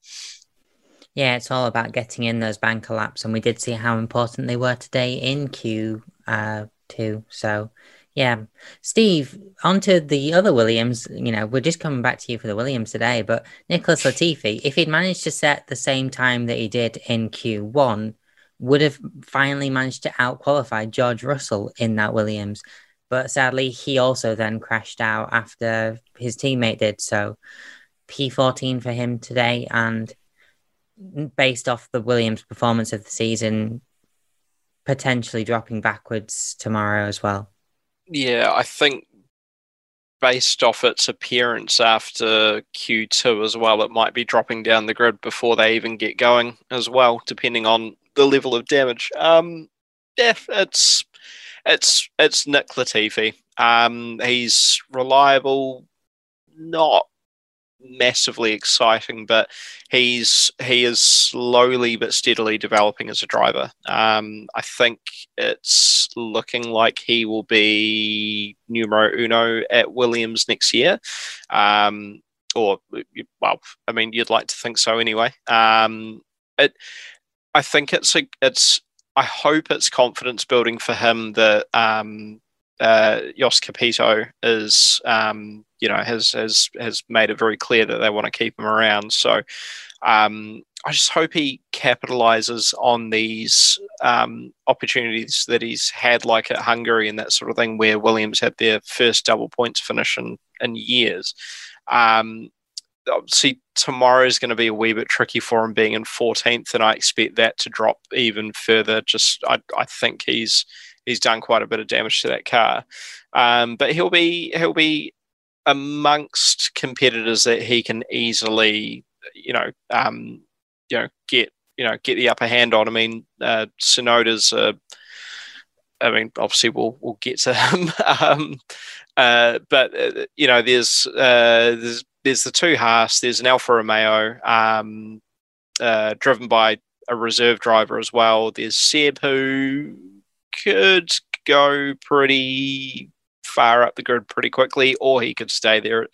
Yeah, it's all about getting in those banker laps, and we did see how important they were today in Q uh, two. So, yeah, Steve, onto the other Williams. You know, we're just coming back to you for the Williams today, but Nicholas Latifi, if he'd managed to set the same time that he did in Q one, would have finally managed to outqualify George Russell in that Williams. But sadly, he also then crashed out after his teammate did. So, P14 for him today, and based off the Williams performance of the season, potentially dropping backwards tomorrow as well. Yeah, I think based off its appearance after Q2 as well, it might be dropping down the grid before they even get going as well, depending on the level of damage. Um, yeah, it's it's it's Nick Latifi. Um, he's reliable, not massively exciting, but he's he is slowly but steadily developing as a driver. Um, I think it's looking like he will be numero uno at Williams next year. Um, or well, I mean, you'd like to think so anyway. Um, it, I think it's a, it's. I hope it's confidence building for him that um, uh, Jost Capito is, um, you know, has has has made it very clear that they want to keep him around. So um, I just hope he capitalizes on these um, opportunities that he's had, like at Hungary and that sort of thing, where Williams had their first double points finish in, in years. Um, obviously, tomorrow is going to be a wee bit tricky for him being in 14th, and I expect that to drop even further. Just, I, I think he's he's done quite a bit of damage to that car. Um, but he'll be he'll be amongst competitors that he can easily, you know, um, you know, get you know get the upper hand on. I mean, uh, Tsunoda's. Uh, I mean, obviously, we'll we'll get to him. um, uh, but uh, you know, there's uh, there's there's the two Haas. There's an Alfa Romeo, um, uh, driven by a reserve driver as well. There's Seb, who could go pretty far up the grid pretty quickly, or he could stay there.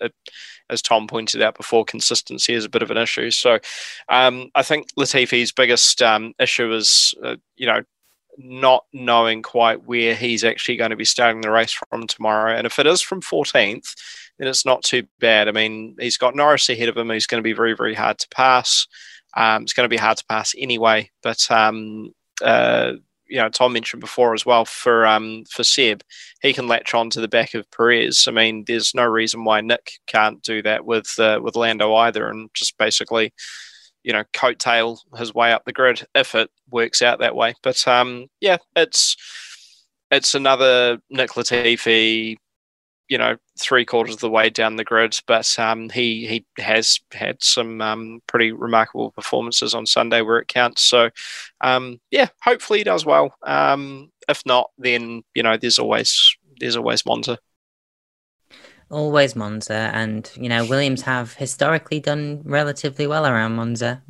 As Tom pointed out before, consistency is a bit of an issue. So um, I think Latifi's biggest um, issue is, uh, you know, not knowing quite where he's actually going to be starting the race from tomorrow. And if it is from 14th, then it's not too bad. I mean, he's got Norris ahead of him. He's going to be very, very hard to pass. Um, it's going to be hard to pass anyway. But um, uh, you know Tom mentioned before as well for um for Seb, he can latch on to the back of Perez. I mean, there's no reason why Nick can't do that with uh, with Lando either, and just basically, you know, coattail his way up the grid if it works out that way. But um, yeah, it's it's another Nick Latifi you know three quarters of the way down the grid, but um, he he has had some um, pretty remarkable performances on Sunday where it counts. So um, yeah, hopefully he does well. Um, if not, then you know there's always there's always Monza. Always Monza, and you know Williams have historically done relatively well around Monza.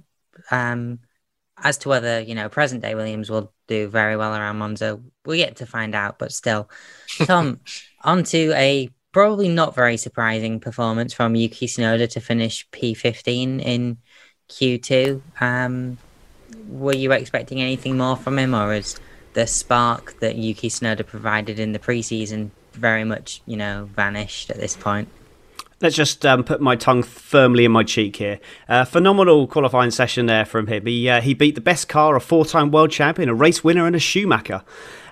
Um, as to whether you know present day Williams will do very well around Monza, we're yet to find out. But still, Tom, on to a probably not very surprising performance from Yuki Tsunoda to finish P15 in Q2. Um, were you expecting anything more from him, or is the spark that Yuki Tsunoda provided in the preseason very much, you know, vanished at this point? Let's just um, put my tongue firmly in my cheek here. Uh, phenomenal qualifying session there from him. He uh, he beat the best car, a four-time world champion, a race winner, and a Schumacher.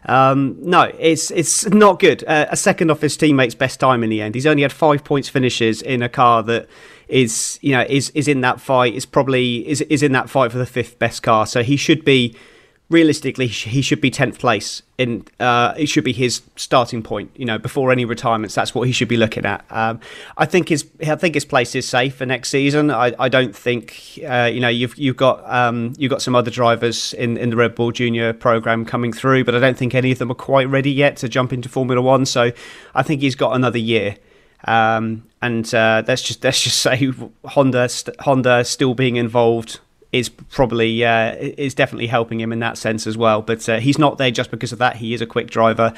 Um, no, it's it's not good. Uh, a second off his teammate's best time in the end. He's only had five points finishes in a car that is you know is is in that fight. Is probably is is in that fight for the fifth best car. So he should be realistically, he should be tenth place. In uh, it should be his starting point. You know, before any retirements, that's what he should be looking at. Um, I think his I think his place is safe for next season. I, I don't think uh, you know you've you've got um, you've got some other drivers in, in the Red Bull Junior program coming through, but I don't think any of them are quite ready yet to jump into Formula One. So I think he's got another year. Um, and uh, let's just let's just say Honda Honda still being involved is probably uh, is definitely helping him in that sense as well. But uh, he's not there just because of that. He is a quick driver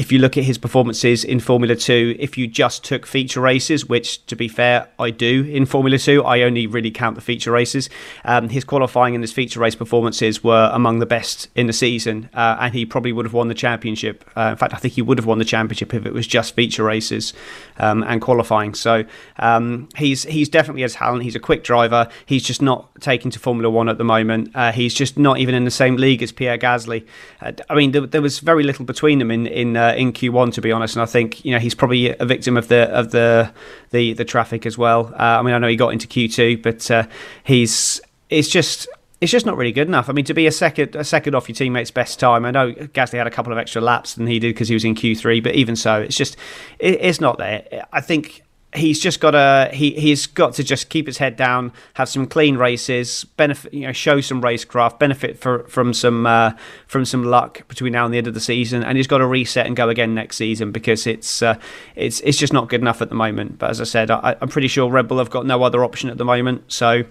if you look at his performances in Formula 2, if you just took feature races, which to be fair, I do in Formula 2, I only really count the feature races. Um, his qualifying and his feature race performances were among the best in the season, uh, and he probably would have won the championship. Uh, in fact, I think he would have won the championship if it was just feature races um, and qualifying. So um, he's he's definitely a talent. He's a quick driver. He's just not taken to Formula 1 at the moment. Uh, he's just not even in the same league as Pierre Gasly. Uh, I mean, there, there, was very little between them in, in uh, in Q1, to be honest. And I think you know he's probably a victim of the of the the, the traffic as well. Uh, I mean, I know he got into Q2, but uh, he's it's just it's just not really good enough. I mean, to be a second a second off your teammate's best time. I know Gasly had a couple of extra laps than he did because he was in Q3, but even so, it's just it, it's not there. I think he's just got to he he's got to just keep his head down, have some clean races, benefit you know show some racecraft, benefit for, from some uh, from some luck between now and the end of the season, and he's got to reset and go again next season because it's uh, it's it's just not good enough at the moment. But as I said, I, am pretty sure Red Bull have got no other option at the moment, so.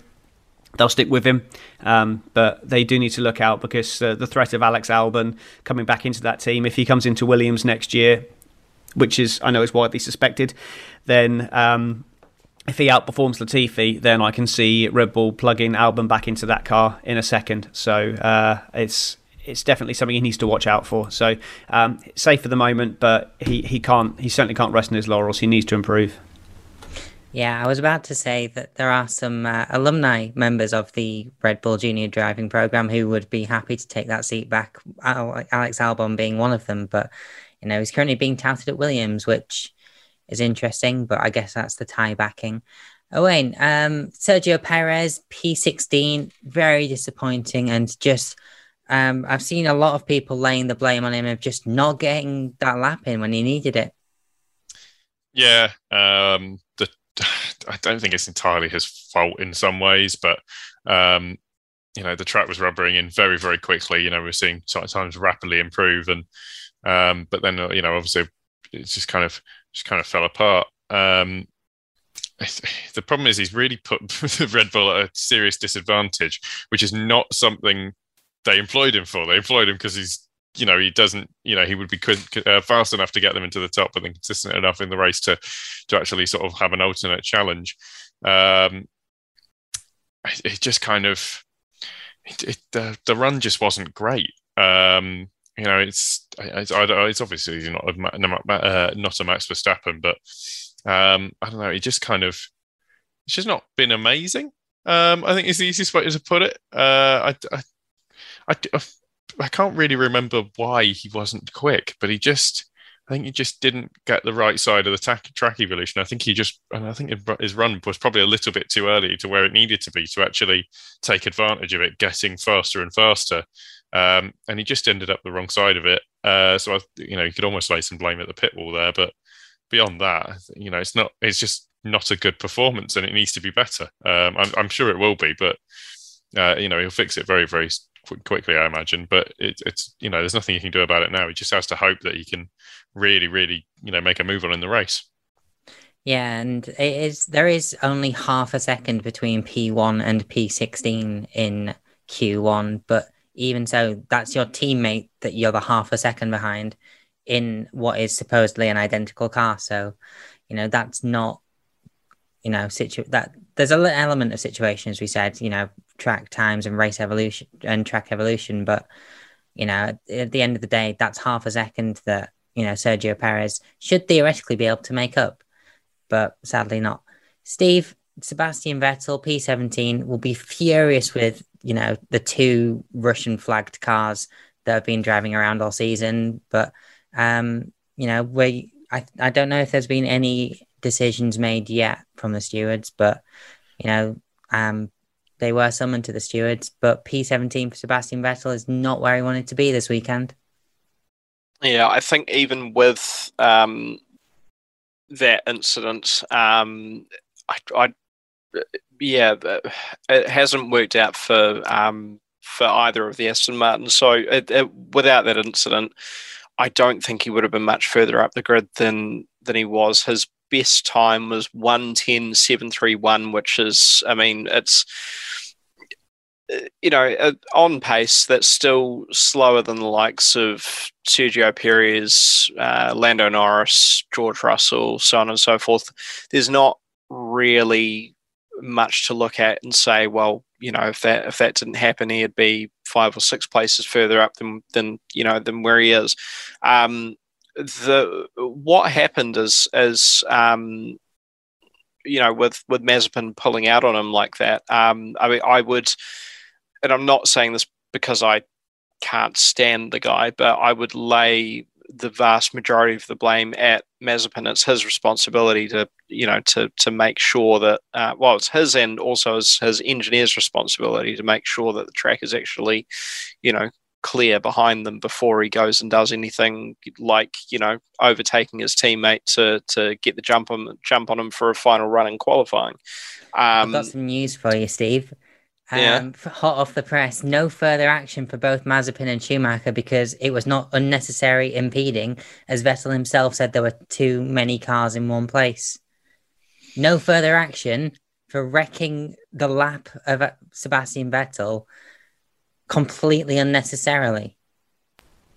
They'll stick with him, um, but they do need to look out because uh, the threat of Alex Albon coming back into that team, if he comes into Williams next year, which is I know is widely suspected, then um, if he outperforms Latifi, then I can see Red Bull plugging Albon back into that car in a second. So uh, it's it's definitely something he needs to watch out for. So um, safe for the moment, but he, he can't he certainly can't rest on his laurels. He needs to improve. Yeah, I was about to say that there are some uh, alumni members of the Red Bull Junior Driving Program who would be happy to take that seat back. Alex Albon being one of them, but you know, he's currently being touted at Williams, which is interesting, but I guess that's the tie backing. Owain, um, Sergio Perez, P16, very disappointing. And just, um, I've seen a lot of people laying the blame on him of just not getting that lap in when he needed it. Yeah. Um, I don't think it's entirely his fault in some ways, but, um, you know, the track was rubbering in very, very quickly. You know, we're seeing times rapidly improve. And, um, but then you know, obviously, it just kind of just kind of fell apart. Um, the problem is he's really put the Red Bull at a serious disadvantage, which is not something they employed him for. They employed him because he's, you know, he doesn't, you know, he would be uh, fast enough to get them into the top, but then consistent enough in the race to to actually sort of have an alternate challenge. Um, it just kind of, it, it, the the run just wasn't great. Um, you know, it's it's, it's obviously not a, uh, not a Max Verstappen, but um, I don't know. it just kind of it's just not been amazing. Um, I think is the easiest way to put it. Uh, I, I, I, I can't really remember why he wasn't quick, but he just I think he just didn't get the right side of the track, track evolution. I think he just, and I think his run was probably a little bit too early to where it needed to be to actually take advantage of it, getting faster and faster. Um, and he just ended up the wrong side of it. Uh, so I, you know, you could almost lay some blame at the pit wall there, but beyond that, you know, it's not, it's just not a good performance, and it needs to be better. Um, I'm, I'm, sure it will be, but uh, you know, he'll fix it very, very quickly, I imagine. But it, it's you know, there's nothing you can do about it now. He just has to hope that he can really, really, you know, make a move on in the race. Yeah, and it is there is only half a second between P1 and P16 in Q1, but even so, that's your teammate that you're the half a second behind in what is supposedly an identical car. So, you know, that's not, you know, situ that there's an element of situations we said, you know, track times and race evolution and track evolution, but you know, at the end of the day, that's half a second that you know, Sergio Perez should theoretically be able to make up, but sadly not. Steve, Sebastian Vettel, P17, will be furious with, you know, the two Russian flagged cars that have been driving around all season. But, um, you know, we, I, I don't know if there's been any decisions made yet from the stewards, but, you know, um, they were summoned to the stewards, but P17 for Sebastian Vettel is not where he wanted to be this weekend. Yeah, I think even with um, that incident, um, I, I, yeah, it hasn't worked out for um, for either of the Aston Martins. So it, it, without that incident, I don't think he would have been much further up the grid than than he was. His best time was 110.731, which is, I mean, it's you know, uh, on pace, that's still slower than the likes of Sergio Perez, uh, Lando Norris, George Russell, so on and so forth. There's not really much to look at and say, well, you know, if that if that didn't happen, he'd be five or six places further up than than you know than where he is. Um, the what happened is is um, you know with with Mazepin pulling out on him like that. Um, I mean, I would and I'm not saying this because I can't stand the guy, but I would lay the vast majority of the blame at Mazepin. It's his responsibility to, you know, to to make sure that, uh, well, it's his and also his, his engineer's responsibility to make sure that the track is actually, you know, clear behind them before he goes and does anything like, you know, overtaking his teammate to to get the jump on jump on him for a final run in qualifying. Um, I've got some news for you, Steve. Um, yeah. Hot off the press, no further action for both Mazepin and Schumacher because it was not unnecessary impeding, as Vettel himself said there were too many cars in one place. No further action for wrecking the lap of Sebastian Vettel completely unnecessarily.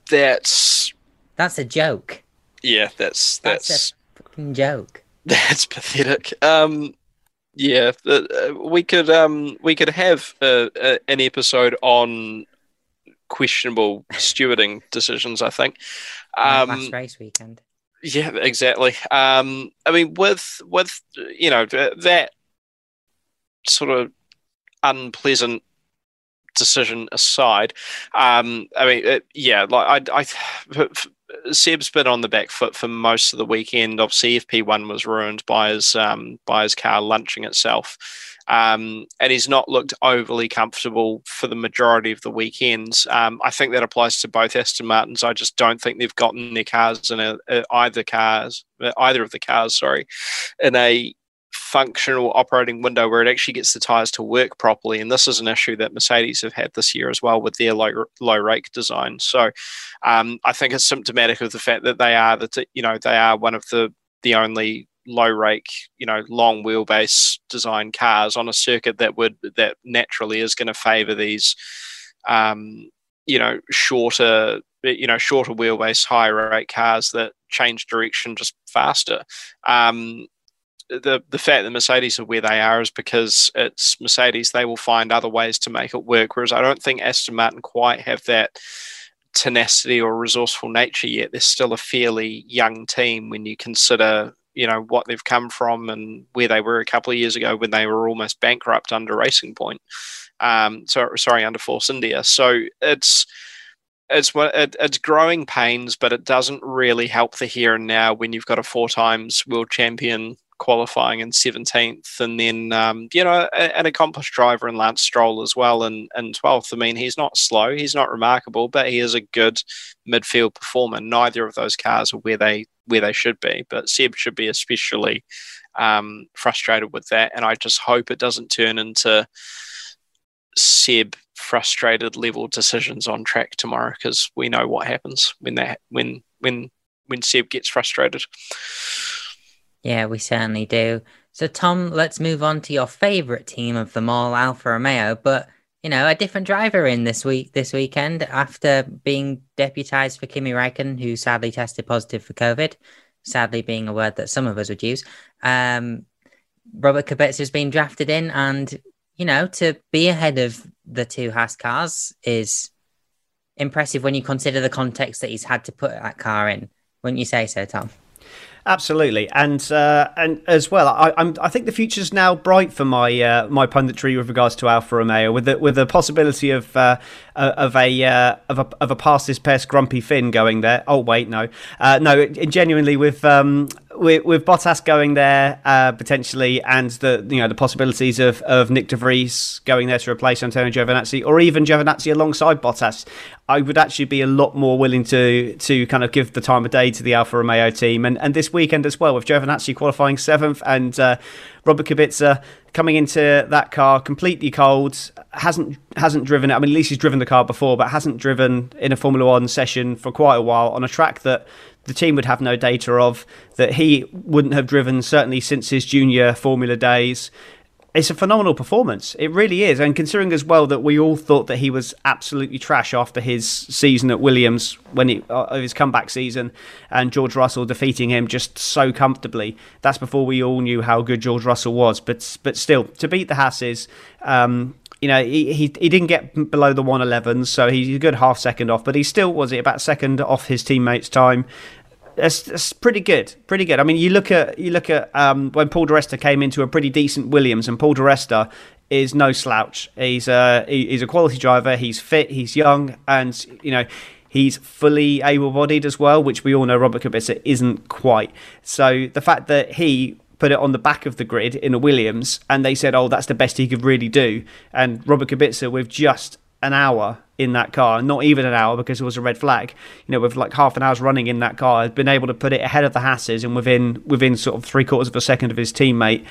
That's that's a joke. Yeah, that's that's, that's a fucking joke. That's pathetic. Um, yeah, uh, we could um we could have an episode on questionable stewarding decisions. I think. Um, last race weekend. Yeah, exactly. Um, I mean, with with you know that sort of unpleasant decision aside, um, I mean, it, yeah, like I, I Seb's been on the back foot for most of the weekend. Obviously, FP1 was ruined by his um, by his car lunching itself, um, and he's not looked overly comfortable for the majority of the weekends. Um, I think that applies to both Aston Martins. I just don't think they've gotten their cars in a, a, either cars, either of the cars, sorry, in a functional operating window where it actually gets the tires to work properly. And this is an issue that Mercedes have had this year as well with their low, low rake design. So um, I think it's symptomatic of the fact that they are that you know they are one of the the only low rake, you know, long wheelbase design cars on a circuit that would that naturally is going to favour these, um, you know, shorter, you know, shorter wheelbase, higher rake cars that change direction just faster. Um, the the fact that Mercedes are where they are is because it's Mercedes. They will find other ways to make it work. Whereas I don't think Aston Martin quite have that tenacity or resourceful nature yet. They're still a fairly young team when you consider you know what they've come from and where they were a couple of years ago when they were almost bankrupt under Racing Point. Um, so sorry, under Force India. So it's it's it, it's growing pains, but it doesn't really help the here and now when you've got a four times world champion qualifying in 17th, and then um, you know an accomplished driver in Lance Stroll as well in, in 12th. I mean, he's not slow, he's not remarkable, but he is a good midfield performer. Neither of those cars are where they where they should be, but Seb should be especially um, frustrated with that, and I just hope it doesn't turn into Seb frustrated level decisions on track tomorrow because we know what happens when that when when when Seb gets frustrated. Yeah, we certainly do. So, Tom, let's move on to your favorite team of them all, Alfa Romeo. But you know, a different driver in this week, this weekend, after being deputized for Kimi Räikkönen, who sadly tested positive for COVID. Sadly, being a word that some of us would use. Um, Robert Kubica has been drafted in, and you know, to be ahead of the two Haas cars is impressive when you consider the context that he's had to put that car in. Wouldn't you say so, Tom? Absolutely, and uh, and as well, I, I'm I think the future's now bright for my uh, my punditry with regards to Alfa Romeo, with the with the possibility of uh, uh of a uh, of a of a pass this pest grumpy Finn going there. Oh wait, no, uh, no, genuinely with um, with, with Bottas going there uh, potentially, and the you know the possibilities of, of Nyck de Vries going there to replace Antonio Giovinazzi, or even Giovinazzi alongside Bottas, I would actually be a lot more willing to to kind of give the time of day to the Alfa Romeo team, and and this weekend as well with Giovinazzi qualifying seventh and uh, Robert Kubica coming into that car completely cold, hasn't hasn't driven it. I mean, at least he's driven the car before, but hasn't driven in a Formula One session for quite a while on a track that the team would have no data of, that he wouldn't have driven certainly since his junior Formula days. It's a phenomenal performance. It really is. And considering as well that we all thought that he was absolutely trash after his season at Williams, when he uh, his comeback season, and George Russell defeating him just so comfortably. That's before we all knew how good George Russell was. But but still, to beat the Hasses, um, you know, he, he, he didn't get below the 111, so he's a good half second off, but he still was it about second off his teammates' time. That's, that's pretty good, pretty good. I mean, you look at you look at um, when Paul di Resta came into a pretty decent Williams, and Paul di Resta is no slouch. He's a he's a quality driver. He's fit. He's young, and you know he's fully able-bodied as well, which we all know Robert Kubica isn't quite. So the fact that he put it on the back of the grid in a Williams, and they said, "Oh, that's the best he could really do." And Robert Kubica, with just an hour in that car, not even an hour because it was a red flag. You know, with like half an hour's running in that car, had been able to put it ahead of the Hasses and within within sort of three quarters of a second of his teammate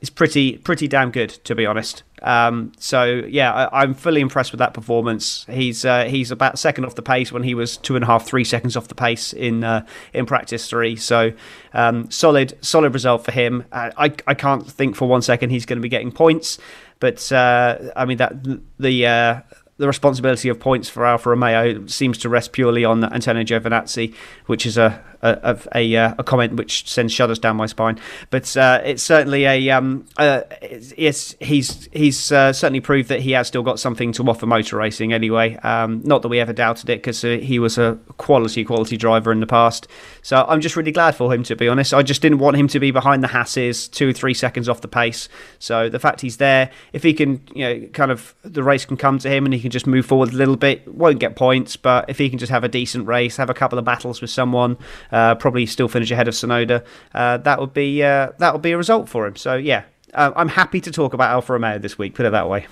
is pretty pretty damn good to be honest. Um, so yeah, I, am fully impressed with that performance. He's uh, he's about second off the pace when he was two and a half, three seconds off the pace in uh, in practice three. So um, solid solid result for him. Uh, I I can't think for one second he's going to be getting points, but uh, I mean that the uh, the responsibility of points for Alfa Romeo seems to rest purely on Antonio Giovinazzi, which is a a, a, uh, a comment which sends shudders down my spine. But uh, it's certainly a um, uh, it's, he's he's uh, certainly proved that he has still got something to offer motor racing. Anyway, um, not that we ever doubted it because uh, he was a quality quality driver in the past. So I'm just really glad for him to be honest. I just didn't want him to be behind the Hasses, two or three seconds off the pace. So the fact he's there, if he can, you know, kind of the race can come to him and he can just move forward a little bit, won't get points, but if he can just have a decent race, have a couple of battles with someone uh, probably still finish ahead of Tsunoda. Uh, that would be uh, that would be a result for him. So yeah, uh, I'm happy to talk about Alfa Romeo this week. Put it that way.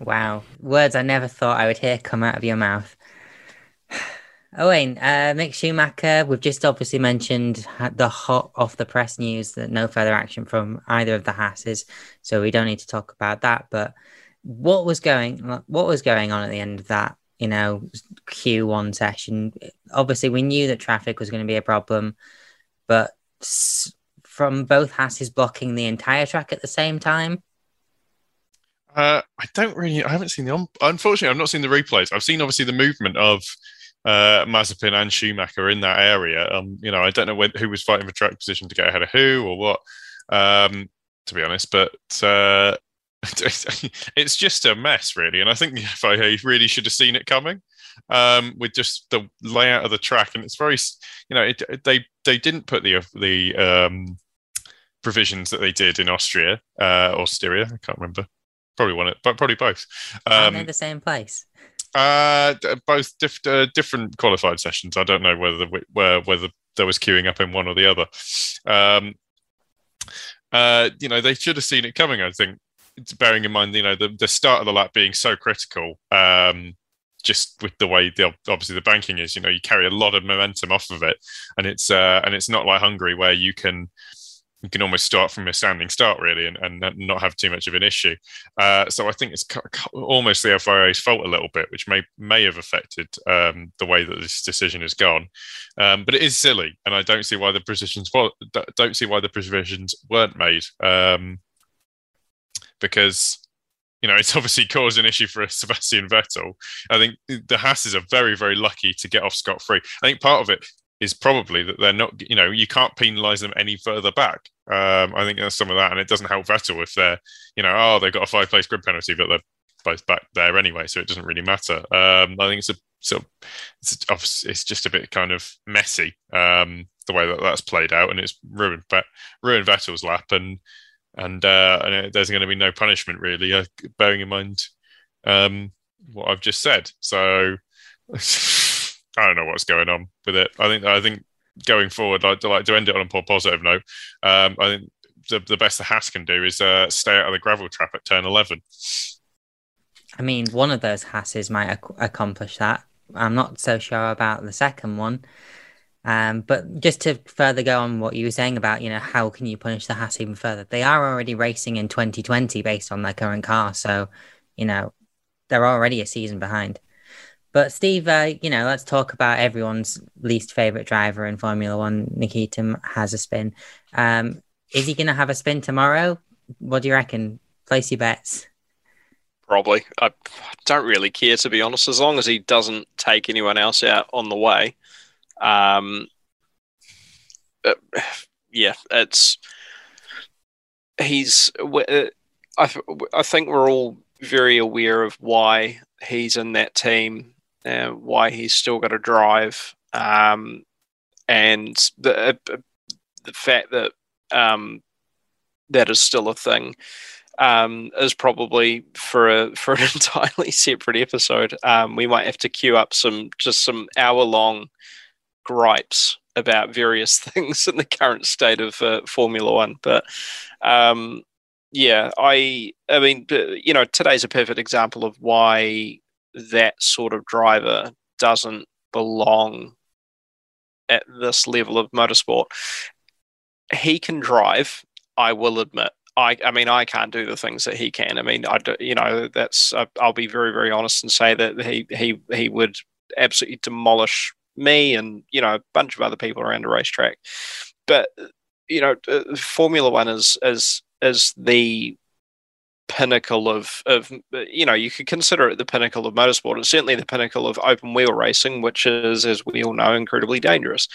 Wow, words I never thought I would hear come out of your mouth. Owain, uh, Mick Schumacher, we've just obviously mentioned the hot off the press news that no further action from either of the Hasses, so we don't need to talk about that. But what was going what was going on at the end of that you know, Q1 session. Obviously, we knew that traffic was going to be a problem, but from both Hasses blocking the entire track at the same time. Uh, I don't really. I haven't seen the. Unfortunately, I've not seen the replays. I've seen obviously the movement of uh, Mazepin and Schumacher in that area. Um, you know, I don't know when, who was fighting for track position to get ahead of who or what. Um, to be honest, but uh, it's just a mess, really. And I think the FIA really should have seen it coming um, with just the layout of the track. And it's very, you know, it, they they didn't put the the um, provisions that they did in Austria uh, or Styria. I can't remember. Probably one, but probably both. Um, in the same place. Uh, both diff- uh, different qualified sessions. I don't know whether where whether there was queuing up in one or the other. Um, uh, you know, they should have seen it coming. I think, bearing in mind, you know, the, the start of the lap being so critical. Um, just with the way the obviously the banking is, you know, you carry a lot of momentum off of it, and it's uh, and it's not like Hungary where you can you can almost start from a standing start really and, and not have too much of an issue. Uh, so I think it's almost the FIA's fault a little bit, which may may have affected um, the way that this decision has gone. Um, but it is silly, and I don't see why the provisions don't see why the provisions weren't made um, because. You know, it's obviously caused an issue for Sebastian Vettel. I think the Haas's are very, very lucky to get off scot free. I think part of it is probably that they're not, you know, you can't penalise them any further back. Um, I think there's some of that, and it doesn't help Vettel if they're, you know, oh, they've got a five place grid penalty, but they're both back there anyway, so it doesn't really matter. Um, I think it's a so it's, it's just a bit kind of messy um, the way that that's played out, and it's ruined ruined Vettel's lap, and and uh, there's going to be no punishment really, uh, bearing in mind um, what I've just said. So. I don't know what's going on with it. I think I think going forward, I'd like to end it on a positive note. Um, I think the, the best the Haas can do is uh, stay out of the gravel trap at turn 11. I mean, one of those Haas's might ac- accomplish that. I'm not so sure about the second one. Um, but just to further go on what you were saying about, you know, how can you punish the Haas even further? They are already racing in 2020 based on their current car. So, you know, they're already a season behind. But Steve, uh, you know, let's talk about everyone's least favorite driver in Formula One. Nikita has a spin. Um, is he going to have a spin tomorrow? What do you reckon? Place your bets. Probably. I don't really care to be honest, as long as he doesn't take anyone else out on the way. Um, uh, yeah, it's he's. Uh, I I think we're all very aware of why he's in that team uh, why he's still got to drive, um, and the uh, the fact that um, that is still a thing um, is probably for a for an entirely separate episode. Um, we might have to queue up some just some hour long gripes about various things in the current state of uh, Formula One, but. Um, yeah, I I mean, you know, today's a perfect example of why that sort of driver doesn't belong at this level of motorsport. He can drive, I will admit. I, I mean, I can't do the things that he can. I mean, I do, you know, that's I'll be very, very honest and say that he he he would absolutely demolish me and you know a bunch of other people around a racetrack. But you know, uh, Formula One is is is the pinnacle of of you know you could consider it the pinnacle of motorsport it's certainly the pinnacle of open wheel racing which is as we all know incredibly dangerous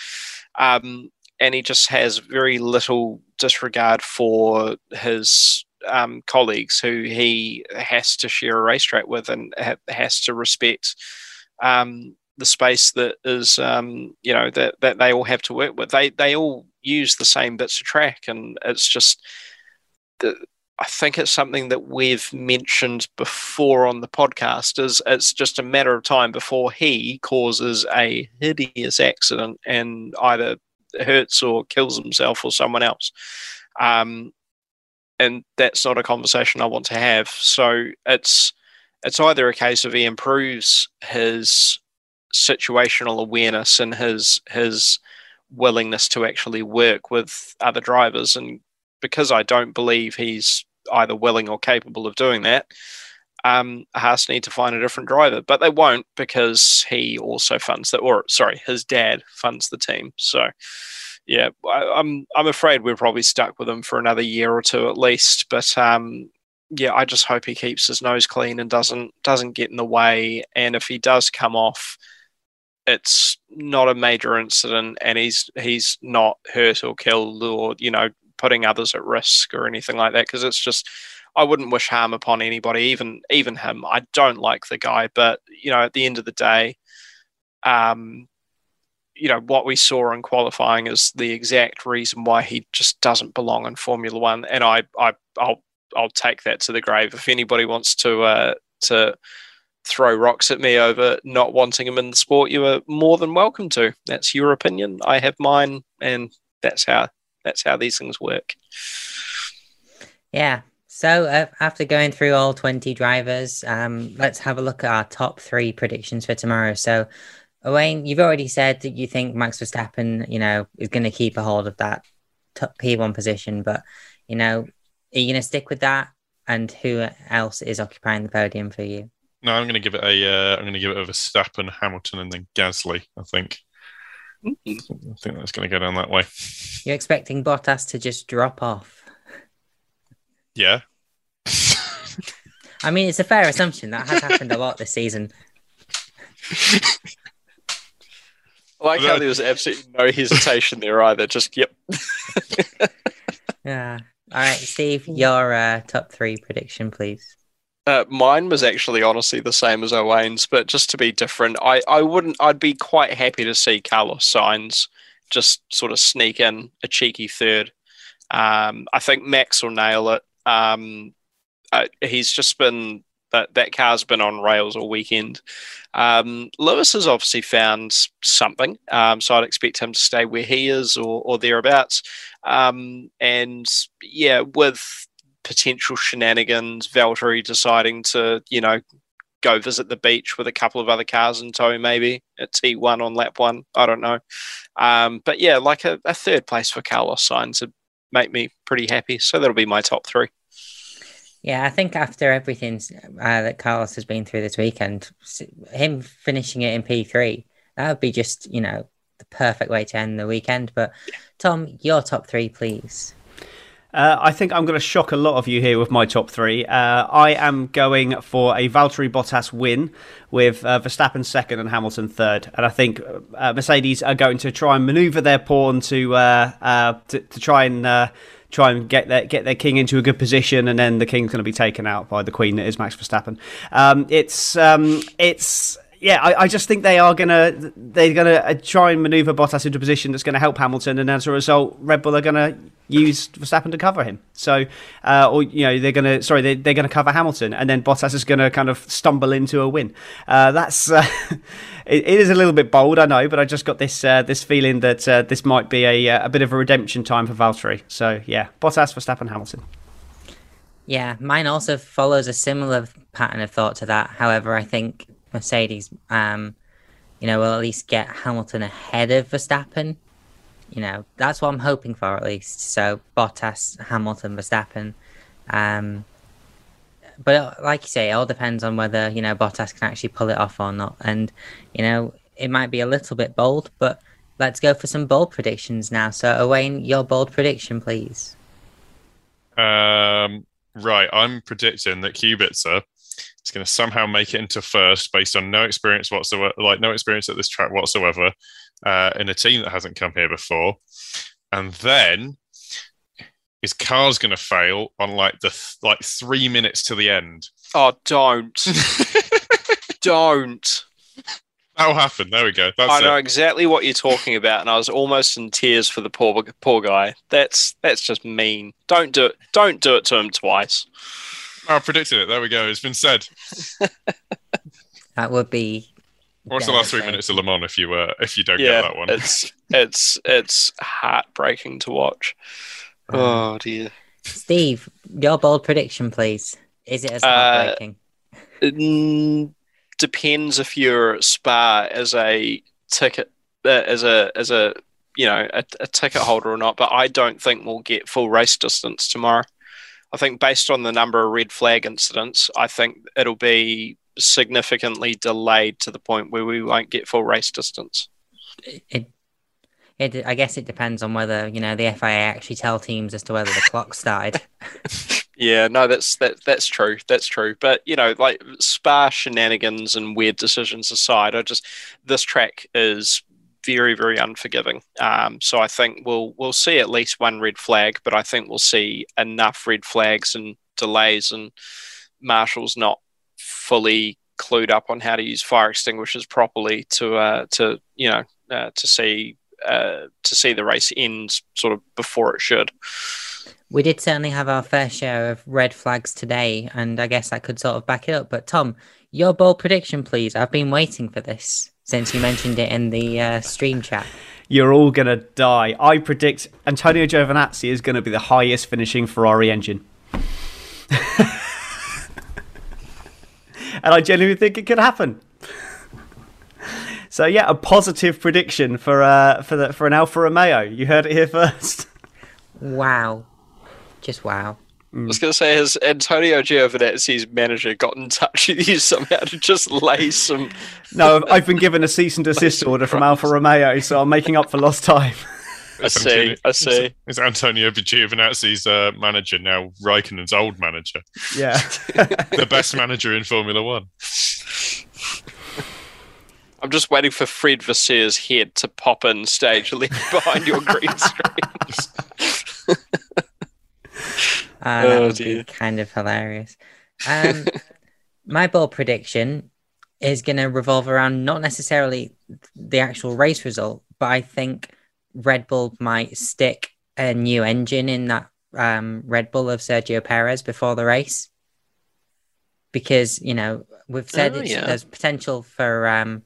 um, and he just has very little disregard for his um, colleagues who he has to share a racetrack with and ha- has to respect um, the space that is um, you know that, that they all have to work with they they all use the same bits of track and it's just the, I think it's something that we've mentioned before on the podcast is it's just a matter of time before he causes a hideous accident and either hurts or kills himself or someone else. Um, and that's not a conversation I want to have. So it's it's either a case of he improves his situational awareness and his his willingness to actually work with other drivers and because I don't believe he's either willing or capable of doing that, um, Haas need to find a different driver, but they won't because he also funds that, or sorry, his dad funds the team. So, yeah, I, am I'm, I'm afraid we're probably stuck with him for another year or two at least. But um, yeah, I just hope he keeps his nose clean and doesn't doesn't get in the way. And if he does come off, it's not a major incident, and he's he's not hurt or killed or you know putting others at risk or anything like that because it's just I wouldn't wish harm upon anybody, even even him. I don't like the guy, but you know, at the end of the day, um, you know what we saw in qualifying is the exact reason why he just doesn't belong in Formula One, and I, I I'll I'll take that to the grave. If anybody wants to uh, to throw rocks at me over not wanting him in the sport, you are more than welcome to. That's your opinion. I have mine, and that's how that's how these things work. Yeah. So uh, after going through all 20 drivers, um, let's have a look at our top three predictions for tomorrow. So, Owain, you've already said that you think Max Verstappen, you know, is going to keep a hold of that top P1 position, but, you know, are you going to stick with that? And who else is occupying the podium for you? No, I'm going to give it a. Uh, I'm going to give it a Verstappen, Hamilton, and then Gasly. I think. Mm-hmm. I think that's going to go down that way. You're expecting Bottas to just drop off? Yeah. I mean, it's a fair assumption that has happened a lot this season. I like how there was absolutely no hesitation there either. Just yep. yeah. All right, Steve, your uh, top three prediction, please. Uh, mine was actually honestly the same as Owain's, but just to be different, I, I wouldn't. I'd be quite happy to see Carlos Sainz just sort of sneak in a cheeky third. Um, I think Max will nail it. Um, uh, he's just been that that car's been on rails all weekend. Um, Lewis has obviously found something, um, so I'd expect him to stay where he is or, or thereabouts. Um, and yeah, with potential shenanigans, Valtteri deciding to, you know, go visit the beach with a couple of other cars in tow, maybe at T1 on lap one. I don't know. Um, but yeah, like a, a, third place for Carlos Sainz would make me pretty happy. So that'll be my top three. Yeah, I think after everything uh, that Carlos has been through this weekend, him finishing it in P3, that would be just, you know, the perfect way to end the weekend. But Tom, your top three, please. Uh, I think I'm going to shock a lot of you here with my top three. Uh, I am going for a Valtteri Bottas win with uh, Verstappen second and Hamilton third. And I think uh, Mercedes are going to try and maneuver their pawn to uh, uh, to, to, try and try and get their get their king into a good position, and then the king's going to be taken out by the queen that is Max Verstappen. Um, it's um, it's yeah, I, I, just think they are gonna they're gonna uh, try and maneuver Bottas into a position that's going to help Hamilton, and as a result, Red Bull are going to use Verstappen to cover him. So, uh, or you know, they're going to sorry, they, they're going to cover Hamilton, and then Bottas is going to kind of stumble into a win. Uh, that's uh, it, it is a little bit bold, I know, but I just got this uh, this feeling that uh, this might be a a bit of a redemption time for Valtteri. So yeah, Bottas, Verstappen, Hamilton. Yeah, mine also follows a similar pattern of thought to that. However, I think Mercedes, um, you know, will at least get Hamilton ahead of Verstappen. You know, that's what I'm hoping for at least. So Bottas, Hamilton, Verstappen. Um, but like you say, it all depends on whether you know Bottas can actually pull it off or not. And you know, it might be a little bit bold, but let's go for some bold predictions now. So, Owain, your bold prediction, please. Um, right, I'm predicting that Kubica He's going to somehow make it into first based on no experience whatsoever, like no experience at this track whatsoever, uh, in a team that hasn't come here before. And then his car's going to fail on like the th- like three minutes to the end. Oh, don't, don't. That'll happen. There we go. That's I know it. exactly what you're talking about, and I was almost in tears for the poor poor guy. That's that's just mean. Don't do it. Don't do it to him twice. I predicted it. There we go. It's been said. that would be. What's the last three minutes of Le Mans if you uh, if you don't yeah, get that one? it's it's it's heartbreaking to watch. Oh dear. Steve, your bold prediction, please. Is it as uh, heartbreaking? Uh, depends if you're Spa as a ticket uh, as a as a you know a, a ticket holder or not. But I don't think we'll get full race distance tomorrow. I think based on the number of red flag incidents, I think it'll be significantly delayed to the point where we won't get full race distance. It, it, I guess it depends on whether you know the FIA actually tell teams as to whether the clock started. yeah, no, that's that that's true. That's true. But you know, like spa shenanigans and weird decisions aside, I just this track is very, very unforgiving. Um, so I think we'll we'll see at least one red flag, but I think we'll see enough red flags and delays and marshals not fully clued up on how to use fire extinguishers properly to uh, to you know uh, to see uh, to see the race end sort of before it should. We did certainly have our fair share of red flags today, and I guess I could sort of back it up. But Tom, your bold prediction, please. I've been waiting for this since you mentioned it in the uh, stream chat. You're all gonna die. I predict Antonio Giovinazzi is going to be the highest finishing Ferrari engine. and I genuinely think it could happen. So yeah, a positive prediction for uh, for the for an Alfa Romeo. You heard it here first. Wow, just wow. I was going to say, has Antonio Giovinazzi's manager got in touch with you somehow to just lay some? No, I've been given a cease and desist order from Alfa Romeo, so I'm making up for lost time. I see, I see. Is Antonio Giovinazzi's uh, manager now Raikkonen's old manager? Yeah. the best manager in Formula One. I'm just waiting for Fred Vasseur's head to pop in stage left behind your green screen. Uh, that Oh, would dear. be kind of hilarious. Um, my bold prediction is going to revolve around not necessarily the actual race result, but I think Red Bull might stick a new engine in that um, Red Bull of Sergio Perez before the race. Because, you know, we've said Oh, it's, yeah. there's potential for, um,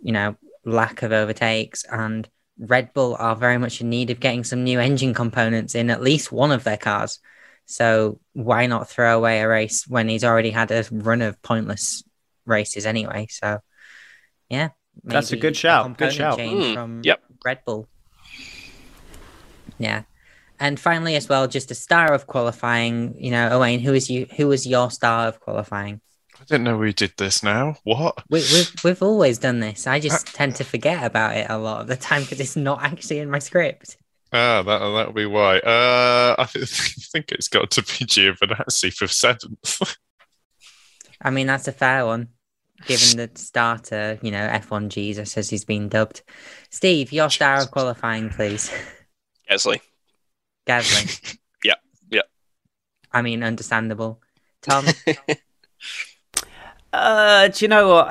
you know, lack of overtakes, and Red Bull are very much in need of getting some new engine components in at least one of their cars. So why not throw away a race when he's already had a run of pointless races anyway? So yeah, That's a good shout, good shout. change Mm, from yep. Red Bull. Yeah, and finally as well, just a star of qualifying. You know, Owain, who is you? Who was your star of qualifying? I didn't know we did this now. What? We, we've we've always done this. I just tend to forget about it a lot of the time because it's not actually in my script. Ah, that that'll be why. Uh, I th- think it's got to be Giovinazzi for seventh. I mean, that's a fair one, given the starter, you know, F1 Jesus as he's been dubbed. Steve, your star of qualifying, please. Gasly. Gasly. Yeah, yeah. I mean, understandable. Tom, Uh, do you know what?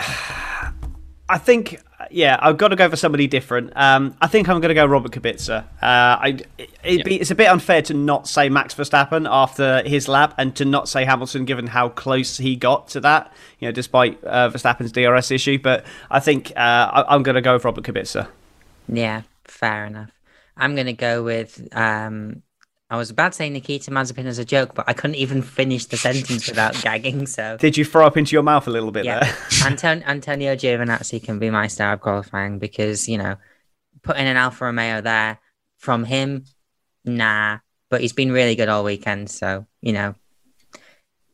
I think, yeah, I've got to go for somebody different. Um, I think I'm going to go Robert Kubica. Uh, I, it, be, it's a bit unfair to not say Max Verstappen after his lap and to not say Hamilton, given how close he got to that. You know, despite uh, Verstappen's DRS issue. But I think uh, I, I'm going to go with Robert Kubica. yeah, fair enough. I'm going to go with, um, I was about to say Nikita Mazepin as a joke, but I couldn't even finish the sentence without gagging, so. Did you throw up into your mouth a little bit Yeah, there? Anton- Antonio Giovinazzi can be my star of qualifying because you know putting an Alfa Romeo there from him, nah. But he's been really good all weekend, so you know,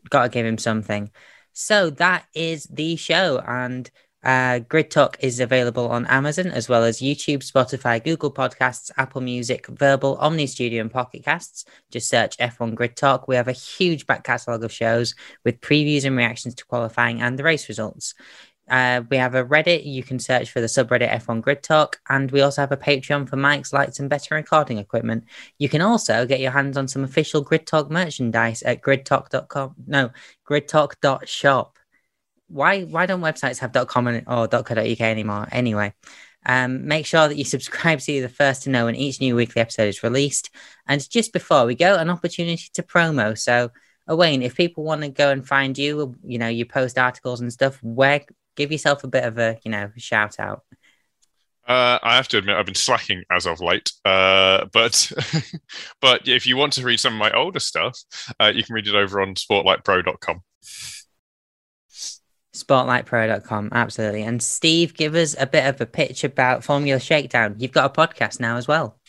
got to give him something. So that is the show, and uh, Grid Talk is available on Amazon as well as YouTube, Spotify, Google Podcasts, Apple Music, Verbal, Omny Studio, and Pocket Casts. Just search F1 Grid Talk. We have a huge back catalogue of shows with previews and reactions to qualifying and the race results. Uh, we have a Reddit. You can search for the subreddit F1 Grid Talk. And we also have a Patreon for mics, lights, and better recording equipment. You can also get your hands on some official Grid Talk merchandise at gridtalk.com. No, gridtalk.shop. Why, why don't websites have .com or .co.uk anymore? Anyway, um, make sure that you subscribe so you're the first to know when each new weekly episode is released. And just before we go, an opportunity to promo. So, Owain, if people want to go and find you, you know, you post articles and stuff, where give yourself a bit of a, you know, shout out. Uh, I have to admit, I've been slacking as of late. Uh, but but if you want to read some of my older stuff, uh, you can read it over on sportlightpro.com. Spotlightpro.com, absolutely. And Steve, give us a bit of a pitch about Formula Shakedown. You've got a podcast now as well.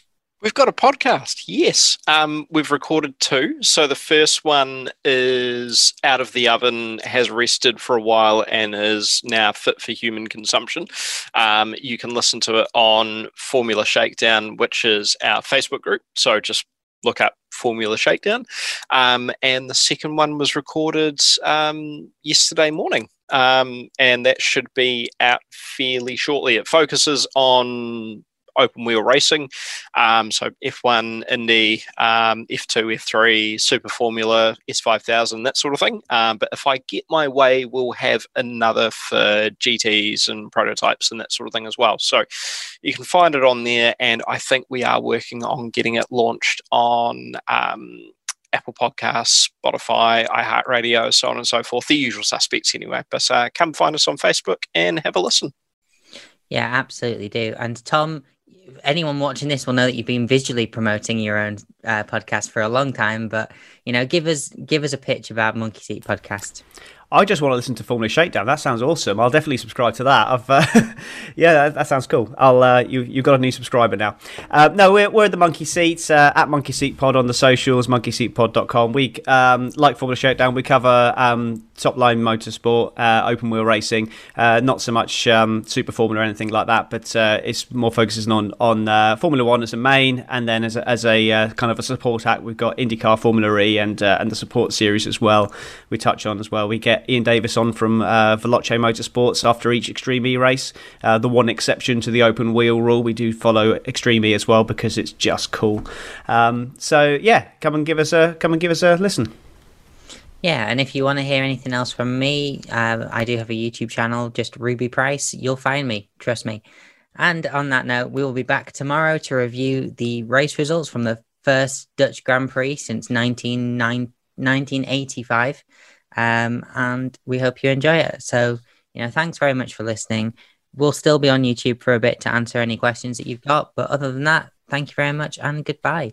We've got a podcast, yes. Um, we've recorded two. So the first one is out of the oven, has rested for a while, and is now fit for human consumption. Um, you can listen to it on Formula Shakedown, which is our Facebook group. So just look up Formula Shakedown. Um, and the second one was recorded um, yesterday morning. Um, and that should be out fairly shortly. It focuses on open wheel racing. Um, so F1, Indy, um, F2, F3, Super Formula, S5000, that sort of thing. Um, but if I get my way, we'll have another for GTs and prototypes and that sort of thing as well. So you can find it on there. And I think we are working on getting it launched on. Apple Podcasts, Spotify, iHeartRadio, so on and so forth. The usual suspects, anyway. But uh, come find us on Facebook and have a listen. Yeah, absolutely do. And Tom, anyone watching this will know that you've been visually promoting your own uh, podcast for a long time. But you know, give us give us a pitch about Monkey Seat Podcast. I just want to listen to Formula Shakedown. That sounds awesome. I'll definitely subscribe to that. I've, uh, yeah, that, that, sounds cool. I'll uh, you you've got a new subscriber now. Uh, no, we're, we're the Monkey Seats uh, at Monkey Seat Pod on the socials, monkeyseatpod.com. We um, like Formula Shakedown. We cover um, top line motorsport, uh, open wheel racing, uh, not so much um, Super Formula or anything like that, but it's more focuses on on Formula One as a main, and then as a, as a kind of a support act, we've got IndyCar, Formula E, and and the support series as well. We touch on as well. We get Ian Davis on from uh, Veloce Motorsports after each Extreme E race. Uh, the one exception to the open wheel rule, we do follow Extreme E as well because it's just cool. Um, so yeah, come and give us a come and give us a listen. Yeah, and if you want to hear anything else from me, uh, I do have a YouTube channel, just Ruby Price. You'll find me, trust me. And on that note, we will be back tomorrow to review the race results from the first Dutch Grand Prix since 19, 1985. Um, and we hope you enjoy it. So, you know, thanks very much for listening. We'll still be on YouTube for a bit to answer any questions that you've got. But other than that, thank you very much and goodbye.